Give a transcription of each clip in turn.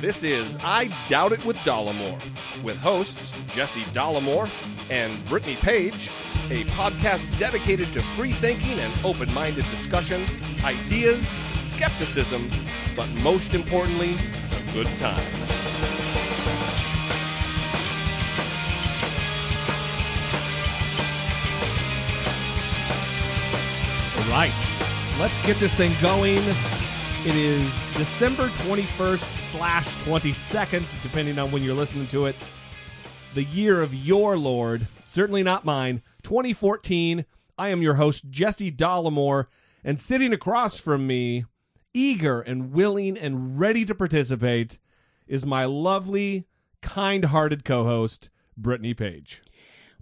This is I Doubt It with Dollemore, with hosts Jesse Dollemore and Brittany Page, a podcast dedicated to free thinking and open minded discussion, ideas, skepticism, but most importantly, a good time. All right, let's get this thing going. It is December 21st slash 22nd, depending on when you're listening to it. The year of your Lord, certainly not mine, 2014. I am your host, Jesse Dollemore, and sitting across from me, eager and willing and ready to participate, is my lovely, kind hearted co host, Brittany Page.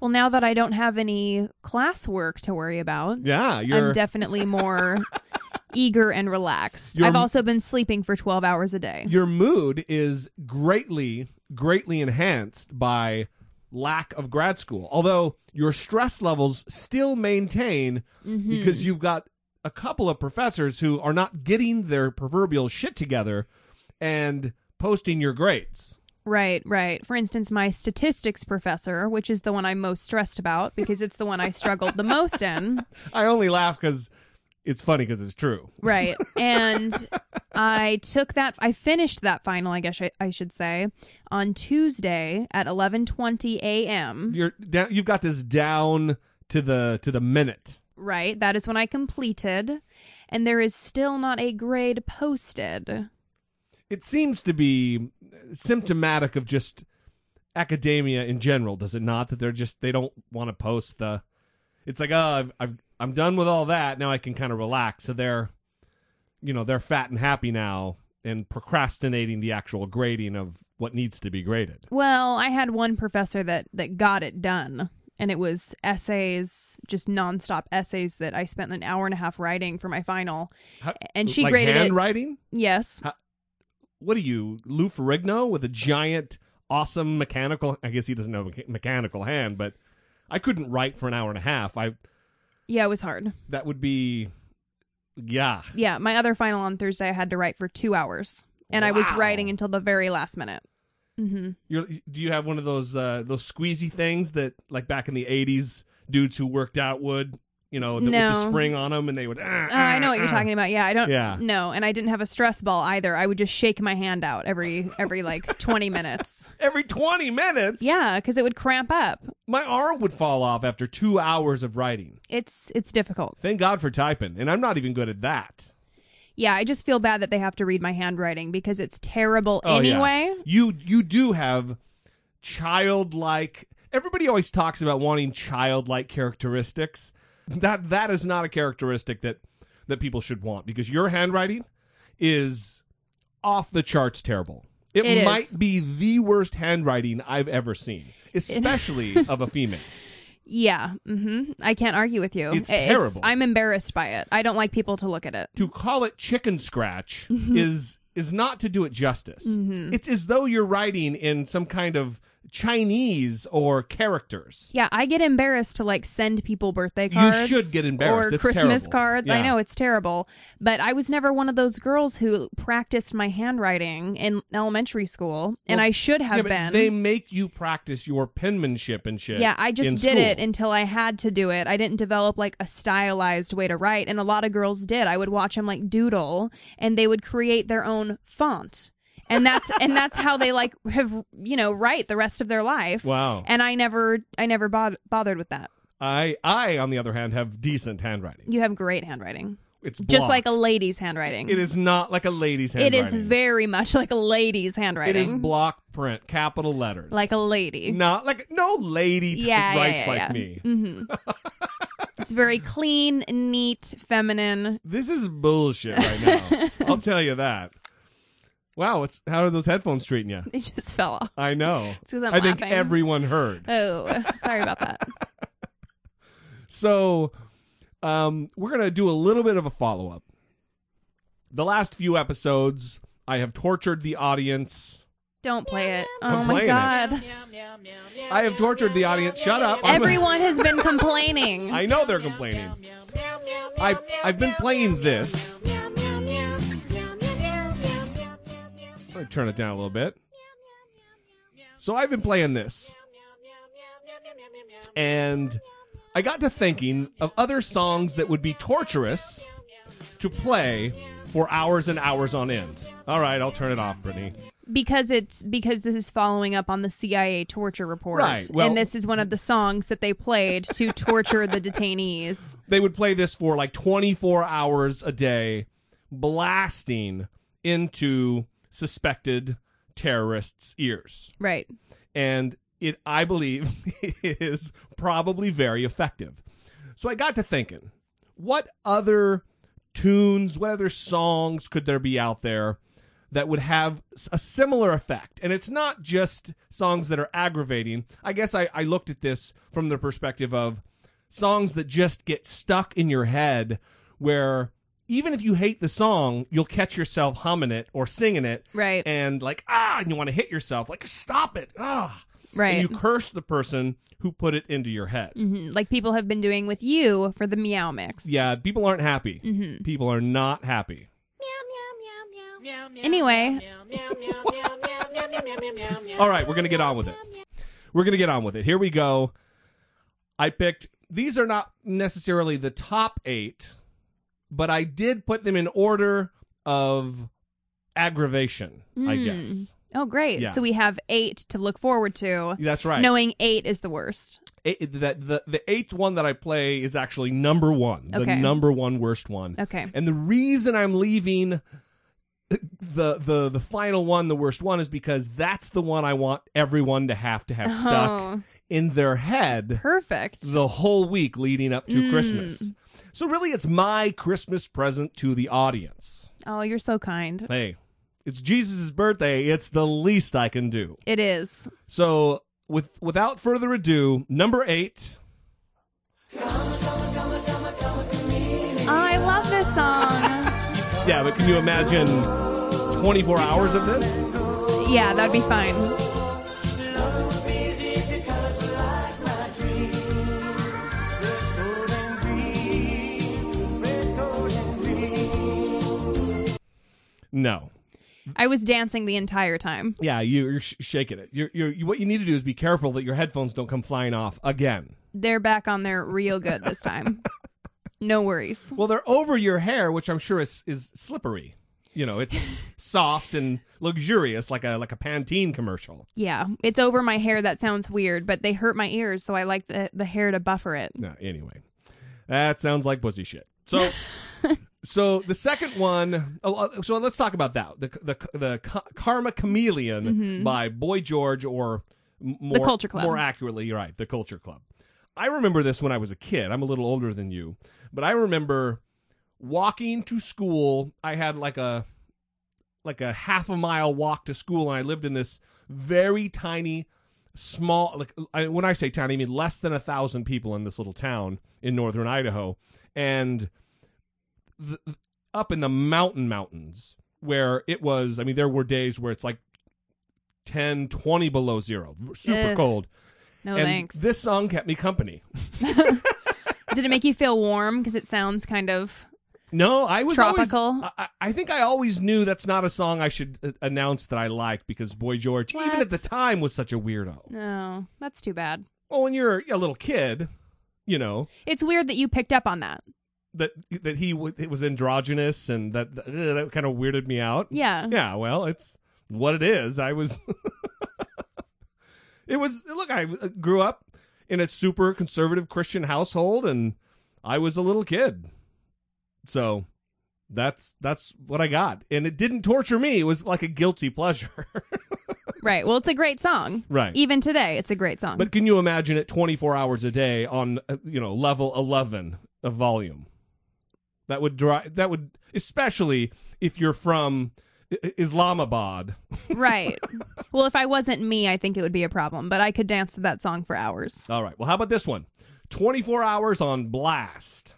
Well, now that I don't have any classwork to worry about, Yeah, you're. I'm definitely more eager and relaxed. You're- I've also been sleeping for 12 hours a day. your mood is greatly greatly enhanced by lack of grad school although your stress levels still maintain Mm-hmm. because you've got a couple of professors who are not getting their proverbial shit together and posting your grades Right, right. For instance, my statistics professor, which is the one I'm most stressed about because it's the one I struggled the most in. i only laugh because it's funny because it's true Right. And I took that I finished that final, I guess I, I should say, on Tuesday at 11:20 a.m. you're down, you've got this down to the to the minute Right. That is when I completed, and there is still not a grade posted. It seems to be symptomatic of just academia in general, does it not? That they're just they don't want to post the. It's like, oh, I've, I've I'm done with all that. Now I can kind of relax. So they're, you know, they're fat and happy now and procrastinating the actual grading of what needs to be graded. Well, I had one professor that that got it done, and it was essays, just nonstop essays that I spent an hour and a half writing for my final. How- And she like graded it- handwriting. Yes. What are you, Lou Ferrigno, with a giant, awesome mechanical? I guess he doesn't have a mecha- mechanical hand, but I couldn't write for an hour and a half. I Yeah, it was hard. that would be, yeah. Yeah, my other final on Thursday, I had to write for two hours, and I was Wow. writing until the very last minute. hmm You're, do you have one of those uh, those squeezy things that like back in the '80s dudes who worked out would you know the, with the spring on them and they would. Uh, I know what you're talking about. Yeah, I don't. Yeah. No, and I didn't have a stress ball either. I would just shake my hand out every every like 20 minutes. Every 20 minutes. Yeah, because it would cramp up. my arm would fall off after two hours of writing. It's it's difficult. Thank God for typing, and I'm not even good at that. Yeah, I just feel bad that they have to read my handwriting because it's terrible Oh, yeah. anyway. You you do have childlike. Everybody always talks about wanting childlike characteristics. That that is not a characteristic that that people should want because your handwriting is off the charts terrible. It, It is. might be the worst handwriting I've ever seen, especially of a female. Yeah, mm-hmm. I can't argue with you. It's terrible. I'm embarrassed by it. I don't like people to look at it. To call it chicken scratch Mm-hmm. is is not to do it justice. It's as though you're writing in some kind of Chinese or characters. Yeah, I get embarrassed to like send people birthday cards. You should get embarrassed. Or It's Christmas terrible. cards. I know it's terrible, but I was never one of those girls who practiced my handwriting in elementary school, and Well, I should have yeah, been. They make you practice your penmanship and shit. yeah, I just did school. it until I had to do it. I didn't develop like a stylized way to write, and a lot of girls did. I would watch them like doodle, and they would create their own font, and that's and that's how they like have you know write the rest of their life. Wow. And I never, I never bod- bothered with that. I I on the other hand have decent handwriting. You have great handwriting. It's Just like a lady's handwriting. It is not like a lady's It handwriting. is very much like a lady's handwriting. It is block print, capital letters. like a lady. not like no lady t- Yeah, writes yeah, like yeah. me. hmm It's very clean, neat, feminine. This is bullshit right now. I'll tell you that. Wow, it's how are those headphones treating you? They just fell off. I know. It's 'cause I'm I think laughing. everyone heard. Oh, sorry about that. So, um, we're gonna do a little bit of a follow up. The last few episodes, I have tortured the audience. Don't play it. I'm Oh my playing it. god. I have tortured the audience. Shut up. I'm- Everyone has been complaining. I know they're complaining. I've I've been playing this. I'm gonna turn it down a little bit. So I've been playing this, and I got to thinking of other songs that would be torturous to play for hours and hours on end. All right, I'll turn it off, Brittany. because it's because this is following up on the CIA torture report. Right, well- and this is one of the songs that they played to torture the detainees. They would play this for like 24 hours a day, blasting into suspected terrorists' ears. Right. and it I believe is probably very effective. So I got to thinking, what other tunes, what other songs could there be out there that would have a similar effect? And it's not just songs that are aggravating. I guess I, I looked at this from the perspective of songs that just get stuck in your head where even if you hate the song, you'll catch yourself humming it or singing it Right. and like ah, and you want to hit yourself, like stop it, ah, Right. and you curse the person who put it into your head. Mhm. Like people have been doing with you for the meow mix. Yeah, people aren't happy. Mhm. People are not happy. Meow, meow, meow, meow, meow, meow. Anyway, All right, we're gonna get on with it. We're gonna get on with it. Here we go. I picked. These are not necessarily the top eight, but I did put them in order of aggravation. I Mm. guess oh great. Yeah. So we have eight to look forward to. that's right. Knowing eight is the worst. It- that the the eighth one that I play is actually number one, okay. the number one worst one. Okay. And the reason I'm leaving the the the final one, the worst one, is because that's the one I want everyone to have to have stuck Oh, in their head perfect. the whole week leading up to Mm. Christmas. So really, it's my Christmas present to the audience. Oh, you're so kind. Hey, it's Jesus' birthday. It's the least I can do. It is. So with without further ado, number eight. I love this song. Yeah, but can you imagine 24 hours of this? yeah, that'd be fine. No. I was dancing the entire time. Yeah, you- you're sh- shaking it. You're, you're, you, what you need to do is be careful that your headphones don't come flying off again. They're back on there real good this time. No worries. Well, they're over your hair, which I'm sure is is slippery. You know, it's soft and luxurious, like a like a Pantene commercial. Yeah, it's over my hair. That sounds weird, but they hurt my ears, so I like the the hair to buffer it. No, anyway, that sounds like pussy shit. So, so the second one. Oh, uh, so let's talk about that. The the the Karma Chameleon by Boy George, or more Culture Club. More accurately, you're right. The Culture Club. I remember this when I was a kid. I'm a little older than you, but I remember walking to school. I had like a like a half a mile walk to school, and I lived in this very tiny, small. Like I, when I say tiny, I mean less than a thousand people in this little town in northern Idaho, and the, up in the mountain mountains where it was. I mean, there were days where it's like 10, 20 below zero, super Ugh. cold. No and thanks. this song kept me company. Did it make you feel warm? Because it sounds kind of. No, I was Tropical? Always, I, I- think I always knew that's not a song I should uh, announce that I like because Boy George, even at the time, was such a weirdo. No, that's too bad. Well, when you're a little kid, you know It's weird that you picked up on that. That that he w- it was androgynous and that that, that kind of weirded me out. Yeah. Yeah, well, it's what it is. I was. it was look. I uh, grew up in a super conservative Christian household, and I was a little kid, so that's that's what I got. And it didn't torture me. It was like a guilty pleasure. Right. Well, it's a great song. Right. Even today, it's a great song. But can you imagine it 24 hours a day on uh, you know level 11 of volume? That would drive. That would especially if you're from I- Islamabad. right. Well, if I wasn't me, I think it would be a problem. But I could dance to that song for hours. All right. Well, how about this one? 24 hours on blast.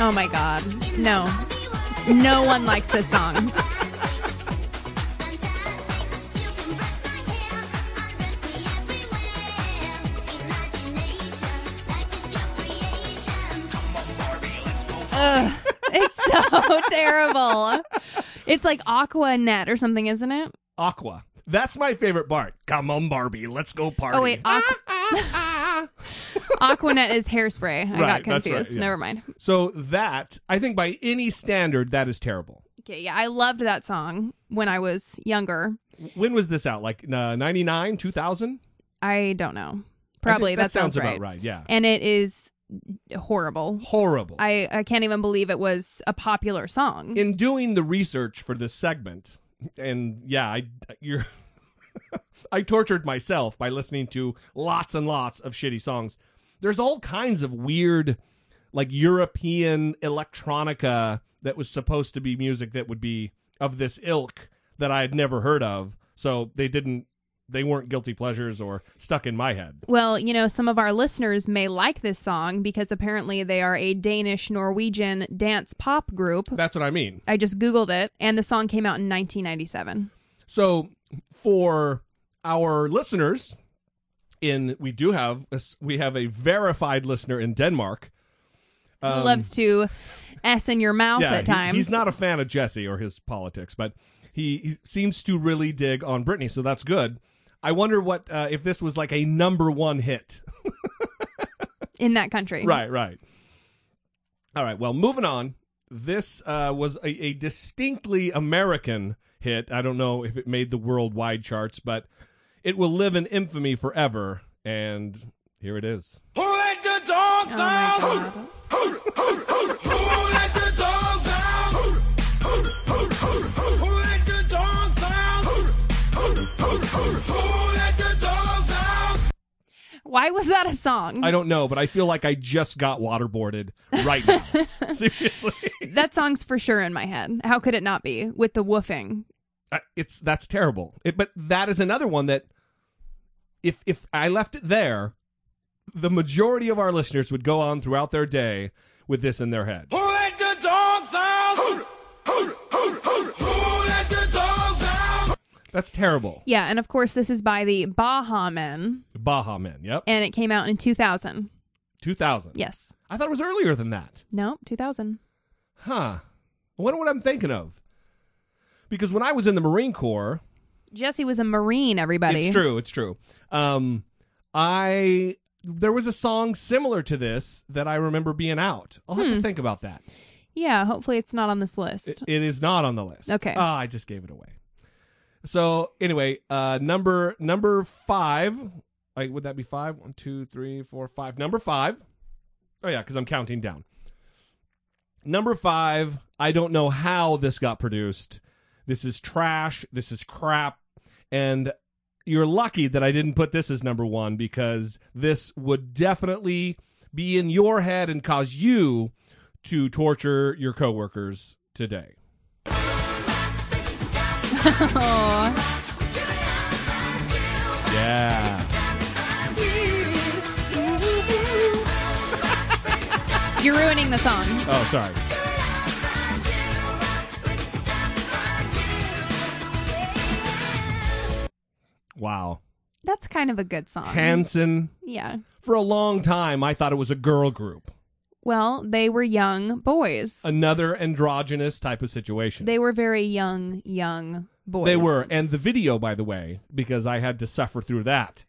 Oh my god. No. No one likes this song. Ugh, it's so terrible. It's like Aquanet or something, isn't it? Aqua. That's my favorite part. Come on, Barbie. Let's go party. Oh wait, Aqu- Aquanet is hairspray. I Right, got that's right, confused. yeah. Never mind. So that I think by any standard that is terrible. Okay, yeah, I loved that song when I was younger. When was this out? Like uh, 99, 2000? I don't know. Probably that, that, sounds right. about right. Yeah. And it is horrible. Horrible. I, I can't even believe it was a popular song. in doing the research for this segment, and yeah, I you're I tortured myself by listening to lots and lots of shitty songs. There's all kinds of weird like European electronica that was supposed to be music that would be of this ilk that I had never heard of. So they didn't they weren't guilty pleasures or stuck in my head. well, you know, some of our listeners may like this song because apparently they are a Danish Norwegian dance pop group. That's what I mean. I just Googled it, and the song came out in 1997. So for our listeners in we do have we have a verified listener in Denmark. Who Um, loves to S in your mouth yeah, at he- times. he's not a fan of Jesse or his politics, but he, he seems to really dig on Brittany, so that's good. I wonder what uh, if this was like a number one hit. in that country. Right, right. All right. Well, moving on. This uh, was a, a distinctly American hit. I don't know if it made the worldwide charts, but it will live in infamy forever. And here it is. Who let the dogs Oh out? Why was that a song? I don't know, but I feel like I just got waterboarded right now. Seriously, that song's for sure in my head. How could it not be with the woofing? I- it's that's terrible. It, but that is another one that if if I left it there, the majority of our listeners would go on throughout their day with this in their head. That's terrible. Yeah, and of course this is by the Baha Men, Baha Men. Yep. and it came out in 2000. 2000. Yes. I thought it was earlier than that. No, 2000. Huh. I wonder what I'm thinking of. Because when I was in the Marine Corps, Jesse was a Marine, everybody. it's true, it's true. Um, I there was a song similar to this that I remember being out. I'll have Hmm. to think about that. Yeah, hopefully it's not on this list. It, it is not on the list. Okay. Ah, I just gave it away. So anyway, uh, number number five. Like, would that be five? One, two, three, four, five. Number five. Oh yeah, because I'm counting down. Number five. I don't know how this got produced. This is trash. This is crap. And you're lucky that I didn't put this as number one because this would definitely be in your head and cause you to torture your coworkers today. Aw. Yeah. You're ruining the song. Oh, sorry. Wow. That's kind of a good song. Hanson. yeah. For a long time, I thought it was a girl group. Well, they were young boys. Another androgynous type of situation. They were very young, young boys. They were. And the video, by the way, because I had to suffer through that,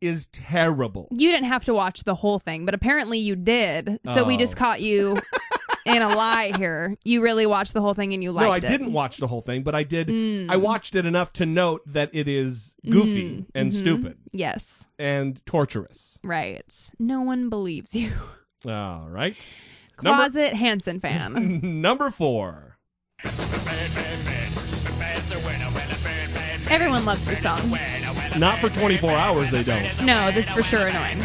is terrible. You didn't have to watch the whole thing, but apparently you did. So we Oh. just caught you in a lie here. You really watched the whole thing and you liked it. no, I it. didn't watch the whole thing, but I did. Mm. I watched it enough to note that it is goofy Mm, and mhm. stupid Yes. and torturous. Right. No one believes you. All right. Number- Closet Hanson fan. Number four. Everyone loves this song. Not for 24 hours, they don't. No, this is for sure annoying.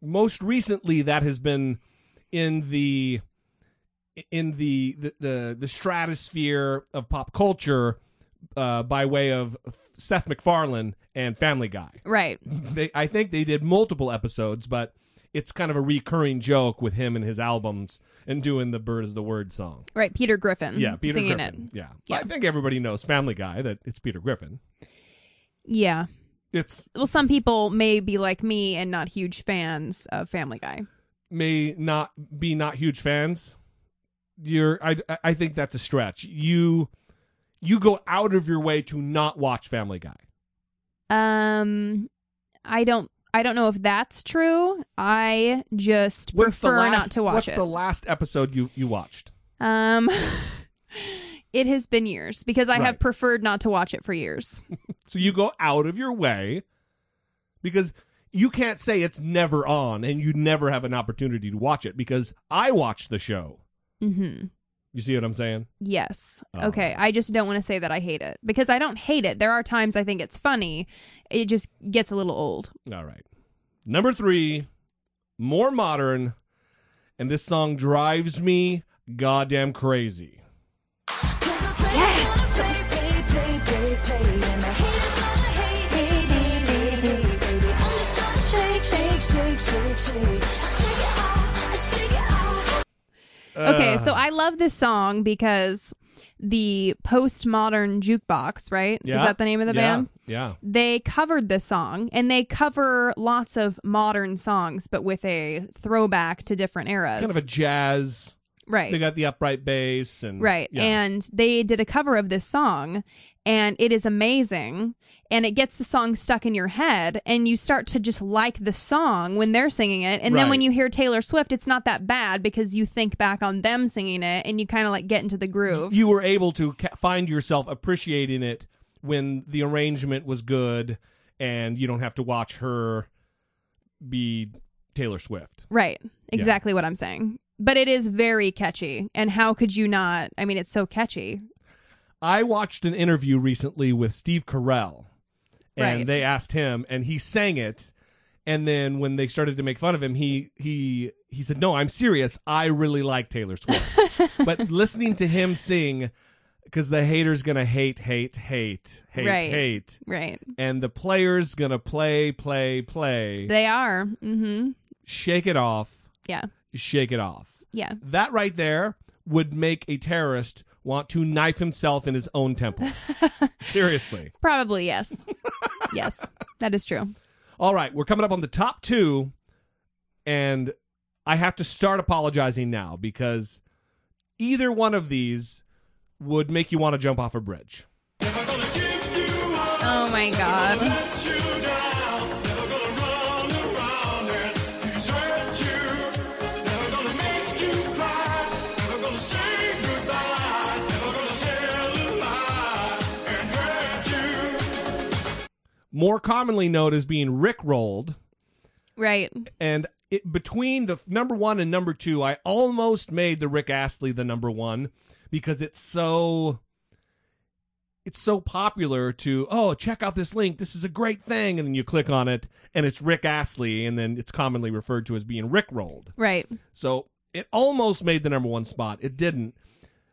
Most recently, that has been in the in the the the, the stratosphere of pop culture uh, by way of Seth MacFarlane and Family Guy. Right. They, I think they did multiple episodes, but it's kind of a recurring joke with him and his albums and doing the "Bird is the Word" song. Right. Peter Griffin. Yeah, Peter singing Griffin. Yeah. Yeah. I think everybody knows Family Guy that it's Peter Griffin. Yeah. It's Well, some people may be like me and not huge fans of Family Guy. may not be not huge fans. You're I I think that's a stretch. You you go out of your way to not watch Family Guy. Um, I don't. I don't know if that's true. I just What's prefer last not to watch What's it. the last episode you you watched? Um, it has been years because I Right. have preferred not to watch it for years. So you go out of your way because you can't say it's never on and you never have an opportunity to watch it because I watch the show. Hmm You see what I'm saying? Yes. Oh. Okay. I just don't want to say that I hate it because I don't hate it. There are times I think it's funny. It just gets a little old. All right. Number three, more modern, and this song drives me goddamn crazy. Okay, Uh, so I love this song because the postmodern jukebox, right? yeah, Is that the name of the yeah, band? Yeah. They covered this song and they cover lots of modern songs, but with a throwback to different eras. Kind of a jazz. right. They got the upright bass and Right. yeah. And they did a cover of this song and it is amazing and it gets the song stuck in your head and you start to just like the song when they're singing it and then when you hear Taylor Swift it's not that bad because you think back on them singing it and you kind of like get into the groove. you were able to find yourself appreciating it when the arrangement was good and you don't have to watch her be Taylor Swift. Right. Exactly what I'm saying. But it is very catchy and how could you not? I mean it's so catchy. I watched an interview recently with Steve Carell, and Right. they asked him, and he sang it. And then when they started to make fun of him, he he he said, "No, I'm serious. I really like Taylor Swift." but listening to him sing, because the haters gonna hate, hate, hate, hate, Right. hate, Right. and the players gonna play, play, play. They are. Mhm. shake it off, Yeah. shake it off. Yeah. That right there would make a terrorist want to knife himself in his own temple. Seriously. Probably yes. yes. That is true. All right, we're coming up on the top two, and I have to start apologizing now because either one of these would make you want to jump off a bridge. Oh my god. More commonly known as being Rick rolled, Right. and it, between the number one and number two, I almost made the Rick Astley the number one because it's so it's so popular to oh check out this link this is a great thing and then you click on it and it's Rick Astley and then it's commonly referred to as being Rick rolled. Right. So it almost made the number one spot. It didn't.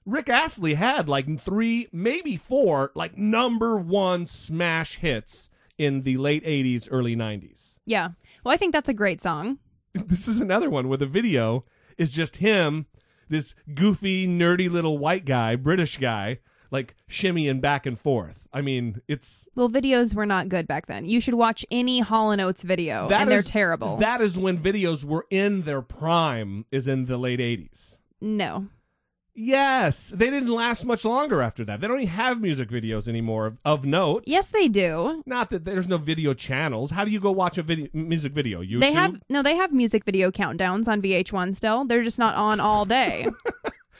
Rick Astley had like three, maybe four, like number one smash hits in the late 80s, early 90s. Yeah. Well, I think that's a great song. This is another one where the video is just him, this goofy, nerdy little white guy, British guy, like shimmying back and forth. I mean, it's Well, videos were not good back then. You should watch any Hall and Oates video, that and they're terrible. That is when videos were in their prime, is in the late 80s. no. Yes, they didn't last much longer after that. They don't even have music videos anymore of, of note. Yes, they do. Not that there's no video channels. How do you go watch a video, music video? YouTube. They have no. They have music video countdowns on VH1 still. They're just not on all day.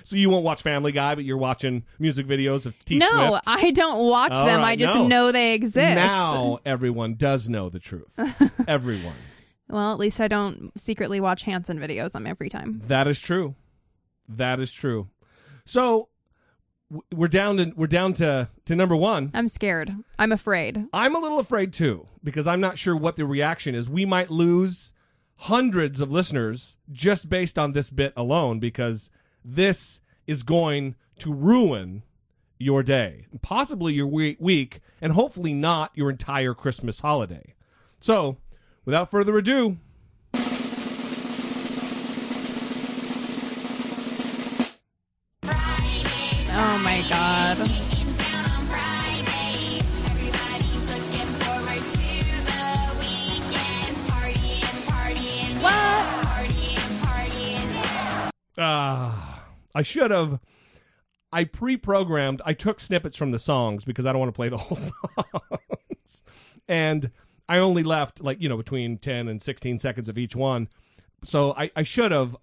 So you won't watch Family Guy, but you're watching music videos of T no, Swift. I don't watch All them. right, I just no. know they exist. Now everyone does know the truth. everyone. Well, at least I don't secretly watch Hanson videos on my free time. That is true. That is true. So we're down to we're down to to number one. I'm scared. I'm afraid. I'm a little afraid too because I'm not sure what the reaction is. We might lose hundreds of listeners just based on this bit alone because this is going to ruin your day, possibly your week, and hopefully not your entire Christmas holiday. So, without further ado, my god. Ah, I should have. I pre-programmed. I took snippets from the songs because I don't want to play the whole songs, and I only left like you know between ten and sixteen seconds of each one. So I, I should have.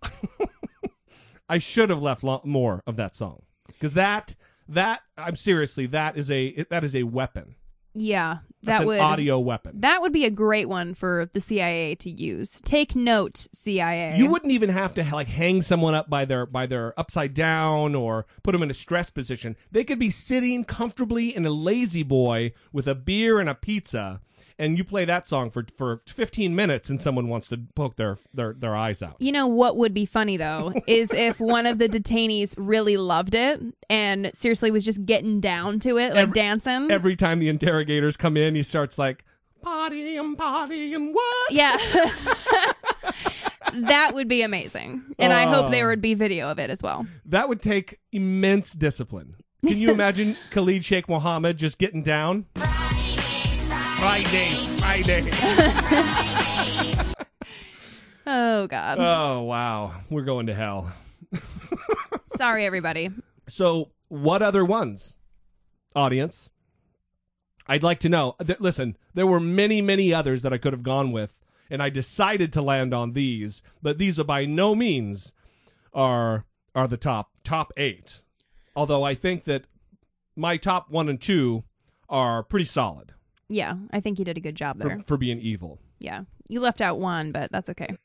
I should have left lo- more of that song because that that I'm seriously that is a that is a weapon. Yeah, That's that an would audio weapon. that would be a great one for the CIA to use. Take note, CIA. You wouldn't even have to like hang someone up by their by their upside down or put them in a stress position. They could be sitting comfortably in a lazy boy with a beer and a pizza, and you play that song for for 15 minutes, and someone wants to poke their their their eyes out. You know what would be funny though is if one of the detainees really loved it and seriously was just getting down to it, like Every- dancing. Every time the interrogators come in, he starts like party and party and what? yeah. that would be amazing. And I hope there Oh. would be video of it as well. That would take immense discipline. Can you imagine Khalid Sheikh Mohammed just getting down? Friday, Friday. Oh god. Oh wow, we're going to hell. Sorry everybody. So, what other ones, audience? I'd like to know. Th- listen, there were many, many others that I could have gone with, and I decided to land on these. But these are by no means are are the top top eight. Although I think that my top one and two are pretty solid Yeah, I think you did a good job there. for, for being evil. Yeah. You left out one, but that's okay.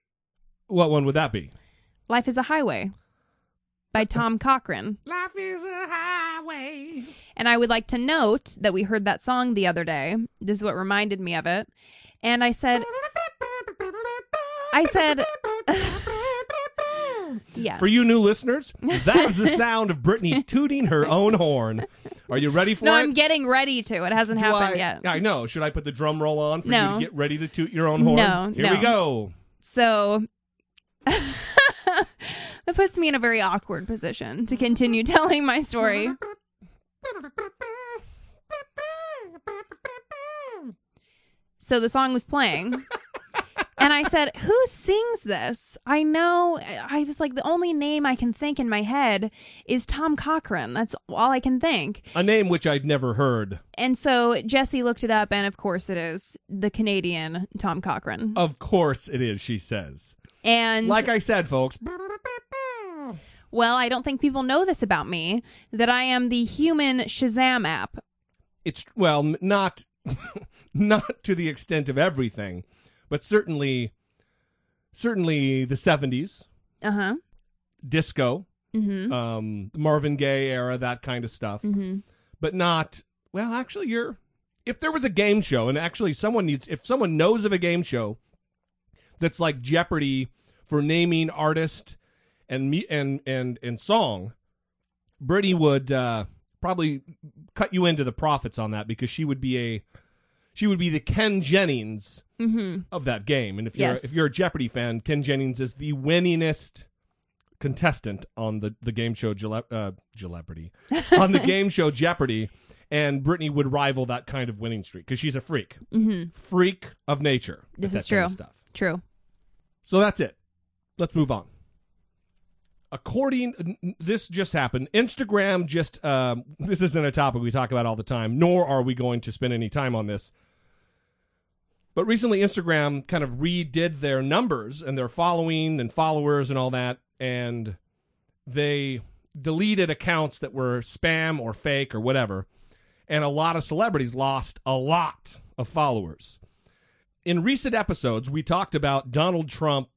What one would that be? Life is a Highway by Tom Cochrane. Life is a highway. And I would like to note that we heard that song the other day. This is what reminded me of it. And I said, I said, yeah. For you new listeners, that is the sound of Brittany tooting her own horn. Are you ready for No, it? I'm getting ready to. It hasn't Do happened I, yet. I know. Should I put the drum roll on for you to get ready to toot your own horn? No, Here no. we go. So that puts me in a very awkward position to continue telling my story. So the song was playing. And I said, Who sings this? I know. I was like, the only name I can think in my head is Tom Cochrane. That's all I can think. A name which I'd never heard. And so Jesse looked it up, and of course it is the Canadian Tom Cochrane. Of course it is, she says. And Like I said, folks. Well, I don't think people know this about me that I am the human Shazam app. It's well, not not to the extent of everything, but certainly certainly the 70s, Uh huh. disco, Mm-hmm. um Marvin Gaye era, that kind of stuff. Mm-hmm. But not well, actually you're if there was a game show and actually someone needs if someone knows of a game show that's like Jeopardy for naming artist and me and and and song, Brittany would uh, probably cut you into the profits on that because she would be a she would be the Ken Jennings Mm-hmm. of that game. And if you're Yes. if you're a Jeopardy fan, Ken Jennings is the winningest contestant on the the game show Gele- uh, Jeopardy on the game show Jeopardy. And Brittany would rival that kind of winning streak because she's a freak, Mm-hmm. freak of nature. This is that kind of true. stuff. True. So that's it. Let's move on. According, this just happened. Instagram just, um, this isn't a topic we talk about all the time, nor are we going to spend any time on this. But recently, Instagram kind of redid their numbers and their following and followers and all that, and they deleted accounts that were spam or fake or whatever. And a lot of celebrities lost a lot of followers. In recent episodes, we talked about Donald Trump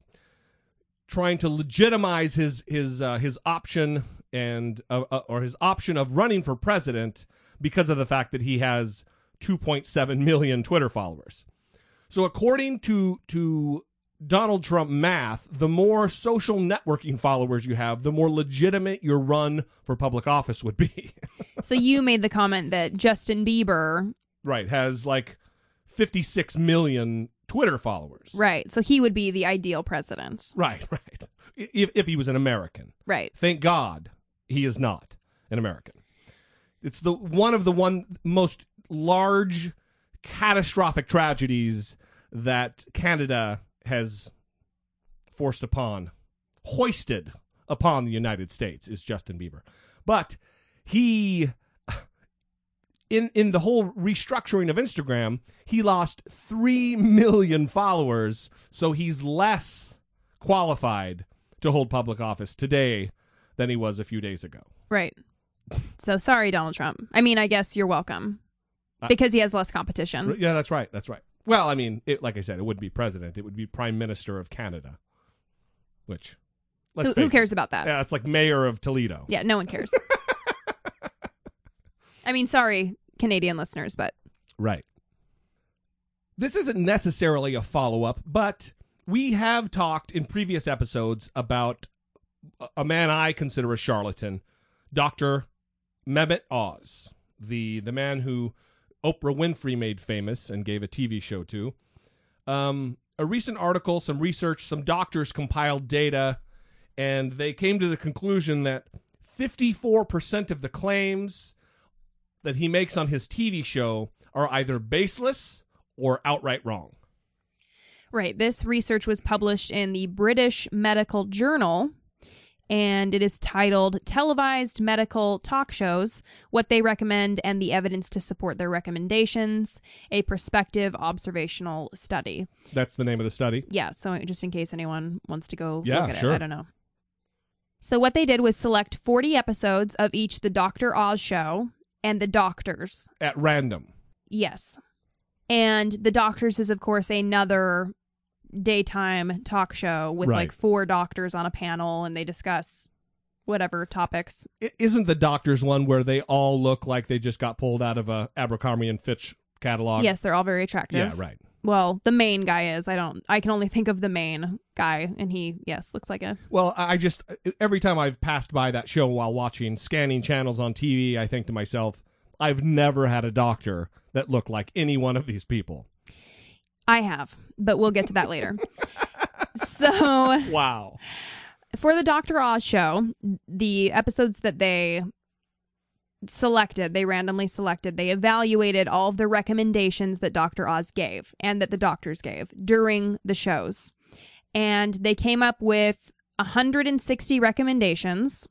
trying to legitimize his his uh, his option and uh, uh, or his option of running for president because of the fact that he has 2.7 million Twitter followers. So according to to Donald Trump math, the more social networking followers you have, the more legitimate your run for public office would be. So you made the comment that Justin Bieber, right, has like 56 million Twitter followers. right? So he would be the ideal president, Right, right. If if he was an American. right? Thank God he is not an American. It's the one of the one most large catastrophic tragedies that Canada has forced upon, hoisted upon the United States is Justin Bieber. But he in in the whole restructuring of Instagram, he lost 3 million followers, so he's less qualified to hold public office today than he was a few days ago. Right. So sorry, Donald Trump. I mean, I guess you're welcome because he has less competition. Yeah, that's right. That's right. Well, I mean, it, like I said, it wouldn't be president; it would be prime minister of Canada, which let's Who, who it, cares about that? Yeah, it's like mayor of Toledo. Yeah, no one cares. I mean, sorry, Canadian listeners, but Right. This isn't necessarily a follow up, but we have talked in previous episodes about a- man I consider a charlatan, Dr. Mehmet Oz, the, the man who Oprah Winfrey made famous and gave a TV show to. Um, a recent article, some research, some doctors compiled data, and they came to the conclusion that 54% of the claims that he makes on his TV show are either baseless or outright wrong. right. This research was published in the British Medical Journal, and it is titled Televised Medical Talk Shows What They Recommend and the Evidence to Support Their Recommendations, a prospective observational study. That's the name of the study. Yeah, so just in case anyone wants to go Yeah, look at sure. it, I don't know. So what they did was select 40 episodes of each the Dr. Oz show and the Doctors. At random. Yes. And the Doctors is of course another daytime talk show with Right. like four doctors on a panel and they discuss whatever topics. Isn't the doctor's one where they all look like they just got pulled out of a Abercrombie and Fitch catalog? yes, they're all very attractive. Yeah, right. Well, the main guy is. I don't I can only think of the main guy and he yes, looks like a Well, I just every time I've passed by that show while watching scanning channels on TV, I think to myself, I've never had a doctor that looked like any one of these people. I have, but we'll get to that later. so, Wow. for the Dr. Oz show, the episodes that they selected, they randomly selected, they evaluated all of the recommendations that Dr. Oz gave and that the doctors gave during the shows. And they came up with 160 recommendations,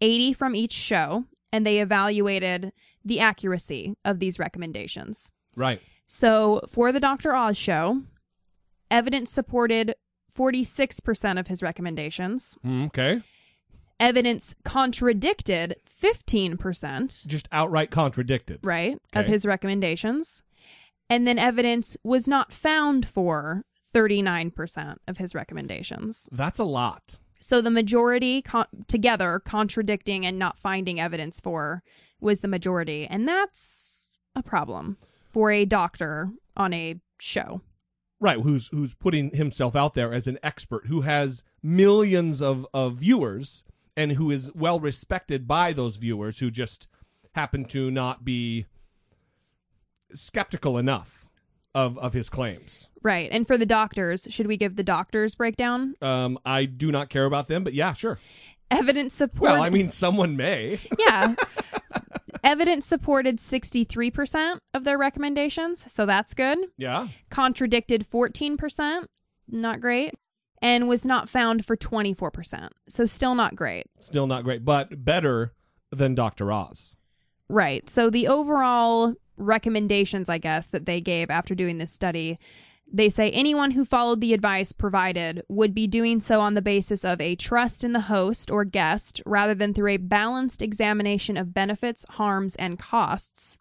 80 from each show, and they evaluated the accuracy of these recommendations. Right. So for the Dr. Oz show, evidence supported 46% of his recommendations. Mm, Okay. Evidence contradicted 15%, Just outright contradicted. right, of his recommendations. And then evidence was not found for 39% of his recommendations. That's a lot. So the majority con- together contradicting and not finding evidence for was the majority. And that's a problem for a doctor on a show. Right, who's who's putting himself out there as an expert who has millions of, of viewers and who is well respected by those viewers who just happen to not be skeptical enough of, of his claims. Right. And for the doctors, should we give the doctors breakdown? Um, I do not care about them, but yeah, sure. Evidence support. Well, I mean, someone may. yeah. Evidence supported 63% of their recommendations, so that's good. Yeah. Contradicted 14%, not great. And was not found for 24%, so still not great. Still not great, but better than Dr. Oz. Right. So the overall recommendations, I guess, that they gave after doing this study, They say anyone who followed the advice provided would be doing so on the basis of a trust in the host or guest rather than through a balanced examination of benefits, harms, and costs.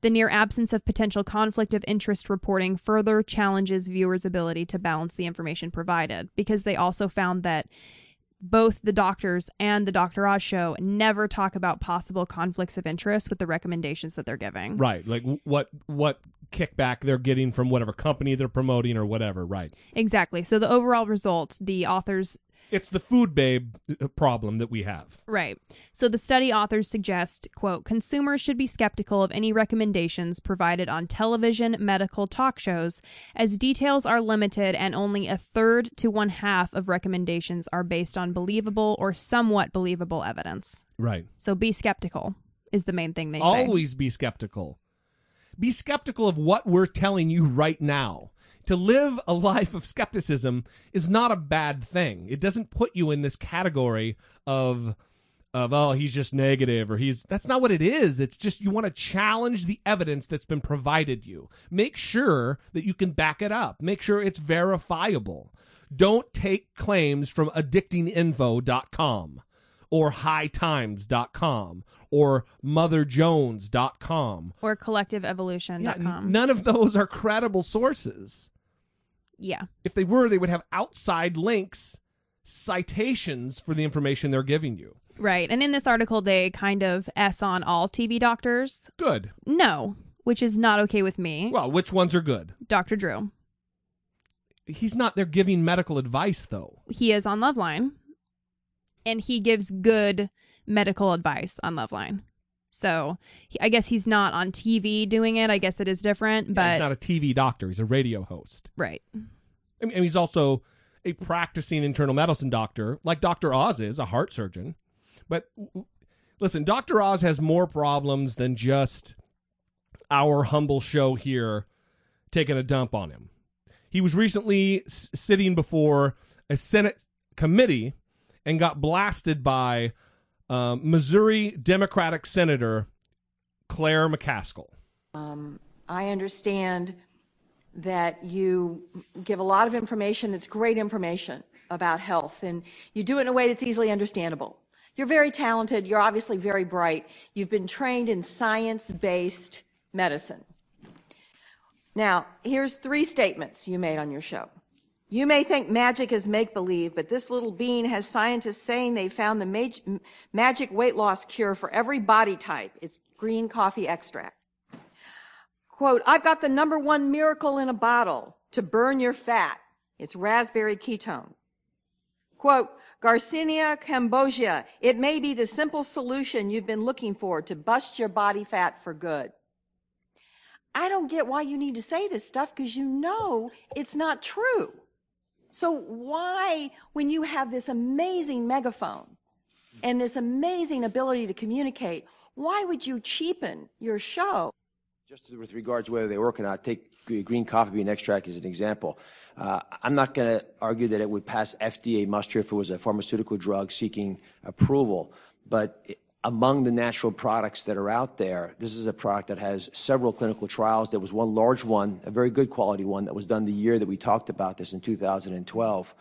The near absence of potential conflict of interest reporting further challenges viewers' ability to balance the information provided because they also found that both the doctors and the Dr. Oz show never talk about possible conflicts of interest with the recommendations that they're giving. Right. Like what what kickback they're getting from whatever company they're promoting or whatever. Right. Exactly. So the overall result, the authors It's the food babe uh, problem that we have. Right. So the study authors suggest, quote, consumers should be skeptical of any recommendations provided on television, medical talk shows, as details are limited and only a third to one half of recommendations are based on believable or somewhat believable evidence. Right. So be skeptical is the main thing they say. Always be skeptical. Be skeptical of what we're telling you right now. To live a life of skepticism is not a bad thing. It doesn't put you in this category of of oh he's just negative or he's that's not what it is. It's just you want to challenge the evidence that's been provided you. Make sure that you can back it up. Make sure it's verifiable. Don't take claims from addictinginfo.com or hightimes.com or motherjones.com. or collectiveevolution.com. Yeah, none of those are credible sources. Yeah. If they were, they would have outside links, citations for the information they're giving you. Right. And in this article, they kind of S on all TV doctors. Good. No, which is not okay with me. Well, which ones are good? Dr. Drew. He's not there giving medical advice, though. he is on Loveline, and he gives good medical advice on Loveline. So he, I guess he's not on TV doing it. I guess it is different, Yeah, but he's not a TV doctor, he's a radio host. right, I mean, and he's also a practicing internal medicine doctor, like Dr. Oz is, a heart surgeon. But listen, Dr. Oz has more problems than just our humble show here taking a dump on him. He was recently s- sitting before a Senate committee and got blasted by um, Missouri Democratic Senator Claire McCaskill. I understand that you give a lot of information that's great information about health, and you do it in a way that's easily understandable. You're very talented. You're obviously very bright. You've been trained in science-based medicine. Now, here's three statements you made on your show. You may think magic is make-believe, but this little bean has scientists saying they found the mag- magic weight loss cure for every body type. It's green coffee extract. Quote, I've got the number one miracle in a bottle to burn your fat. It's raspberry ketone. Quote, Garcinia cambogia. It may be the simple solution you've been looking for to bust your body fat for good. I don't get why you need to say this stuff because you know it's not true. So why, when you have this amazing megaphone and this amazing ability to communicate, why would you cheapen your show? Just with regard to whether they work or not, take green coffee bean extract as an example. Uh, I'm not going to argue that it would pass FDA muster if it was a pharmaceutical drug seeking approval, but among the natural products that are out there, this is a product that has several clinical trials. There was one large one, a very good quality one, that was done the year that we talked about this in 2012.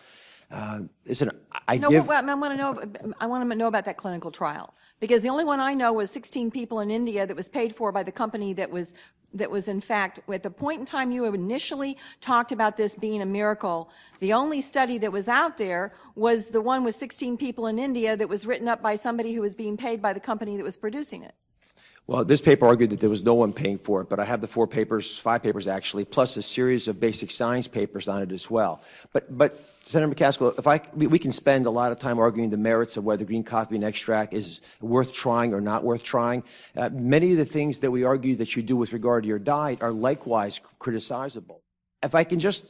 Uh, listen, I No, give. but I want to know. I want to know about that clinical trial because the only one I know was 16 people in India that was paid for by the company that was that was in fact at the point in time you initially talked about this being a miracle. The only study that was out there was the one with 16 people in India that was written up by somebody who was being paid by the company that was producing it. Well, this paper argued that there was no one paying for it, but I have the four papers, five papers actually, plus a series of basic science papers on it as well. But, but Senator McCaskill, if I, we, can spend a lot of time arguing the merits of whether green coffee and extract is worth trying or not worth trying. Uh, many of the things that we argue that you do with regard to your diet are likewise criticizable. If I can just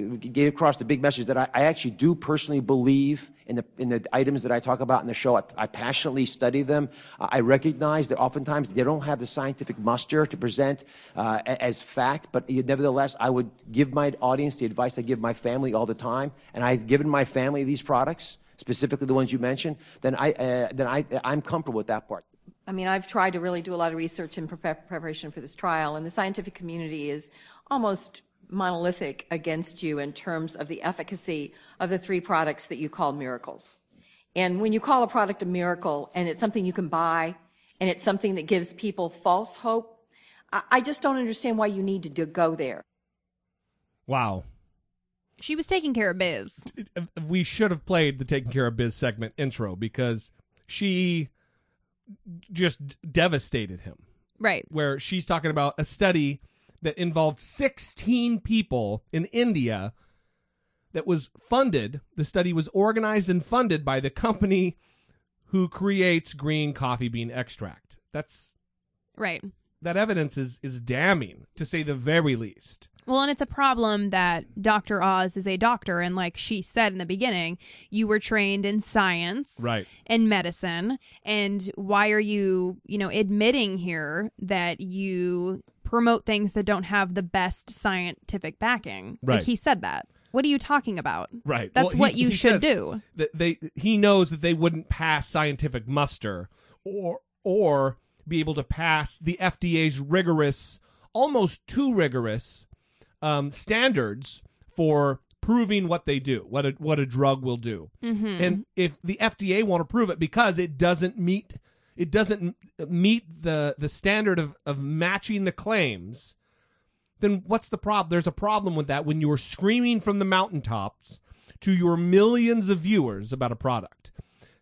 get across the big message that I, I actually do personally believe in the in the items that I talk about in the show. I, I passionately study them. I recognize that oftentimes they don't have the scientific muster to present uh, as fact, but nevertheless, I would give my audience the advice I give my family all the time, and I've given my family these products, specifically the ones you mentioned. Then I uh, then I I'm comfortable with that part. I mean, I've tried to really do a lot of research in pre- preparation for this trial, and the scientific community is almost monolithic against you in terms of the efficacy of the three products that you call miracles. And when you call a product a miracle and it's something you can buy and it's something that gives people false hope, I, I just don't understand why you need to go there. Wow. She was taking care of biz. We should have played the taking care of biz segment intro because she just devastated him. Right. Where she's talking about a study that involved 16 people in India that was funded. The study was organized and funded by the company who creates green coffee bean extract. That's Right. that evidence is is damning to say the very least. Well, and it's a problem that Dr. Oz is a doctor. And like she said in the beginning, you were trained in science Right. and medicine. And why are you, you know, admitting here that you promote things that don't have the best scientific backing? Right. Like he said that. What are you talking about? Right. That's Well, what you should do. They he knows that they wouldn't pass scientific muster or or be able to pass the FDA's rigorous, almost too rigorous um, standards for proving what they do, what a what a drug will do. Mm-hmm. And if the FDA won't approve it because it doesn't meet it doesn't meet the the standard of of matching the claims, then what's the problem? There's a problem with that when you're screaming from the mountaintops to your millions of viewers about a product.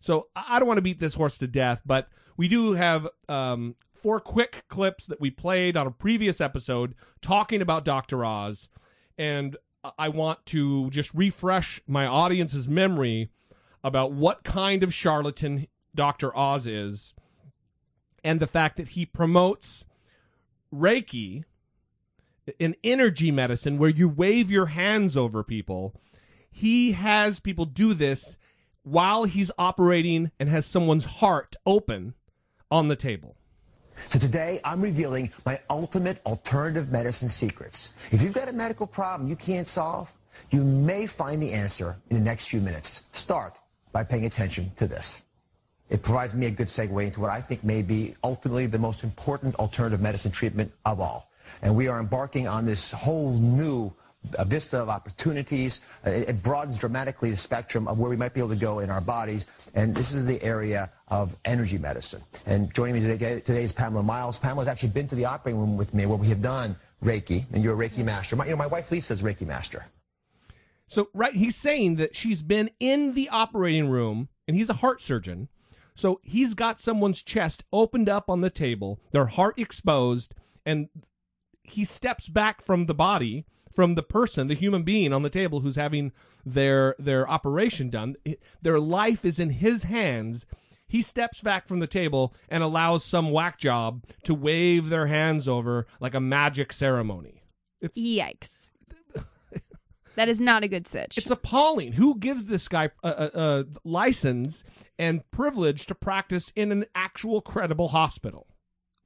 So I I don't want to beat this horse to death, but we do have um, four quick clips that we played on a previous episode talking about Dr. Oz, and I want to just refresh my audience's memory about what kind of charlatan Dr. Oz is, and the fact that he promotes Reiki, an energy medicine where you wave your hands over people. He has people do this while he's operating and has someone's heart open on the table. So today, I'm revealing my ultimate alternative medicine secrets. If you've got a medical problem you can't solve, you may find the answer in the next few minutes. Start by paying attention to this. It provides me a good segue into what I think may be ultimately the most important alternative medicine treatment of all. And we are embarking on this whole new uh, vista of opportunities. Uh, It, it broadens dramatically the spectrum of where we might be able to go in our bodies. And this is the area of energy medicine. And joining me today, today is Pamela Miles. Pamela's actually been to the operating room with me where we have done Reiki, and you're a Reiki master. My, you know, my wife Lisa's Reiki master. So, right, he's saying that she's been in the operating room and he's a heart surgeon. So, he's got someone's chest opened up on the table, their heart exposed, and he steps back from the body, from the person, the human being on the table who's having their their operation done. Their life is in his hands. He steps back from the table and allows some whack job to wave their hands over like a magic ceremony. It's Yikes. That is not a good sitch. It's appalling. Who gives this guy a, a, a license and privilege to practice in an actual credible hospital?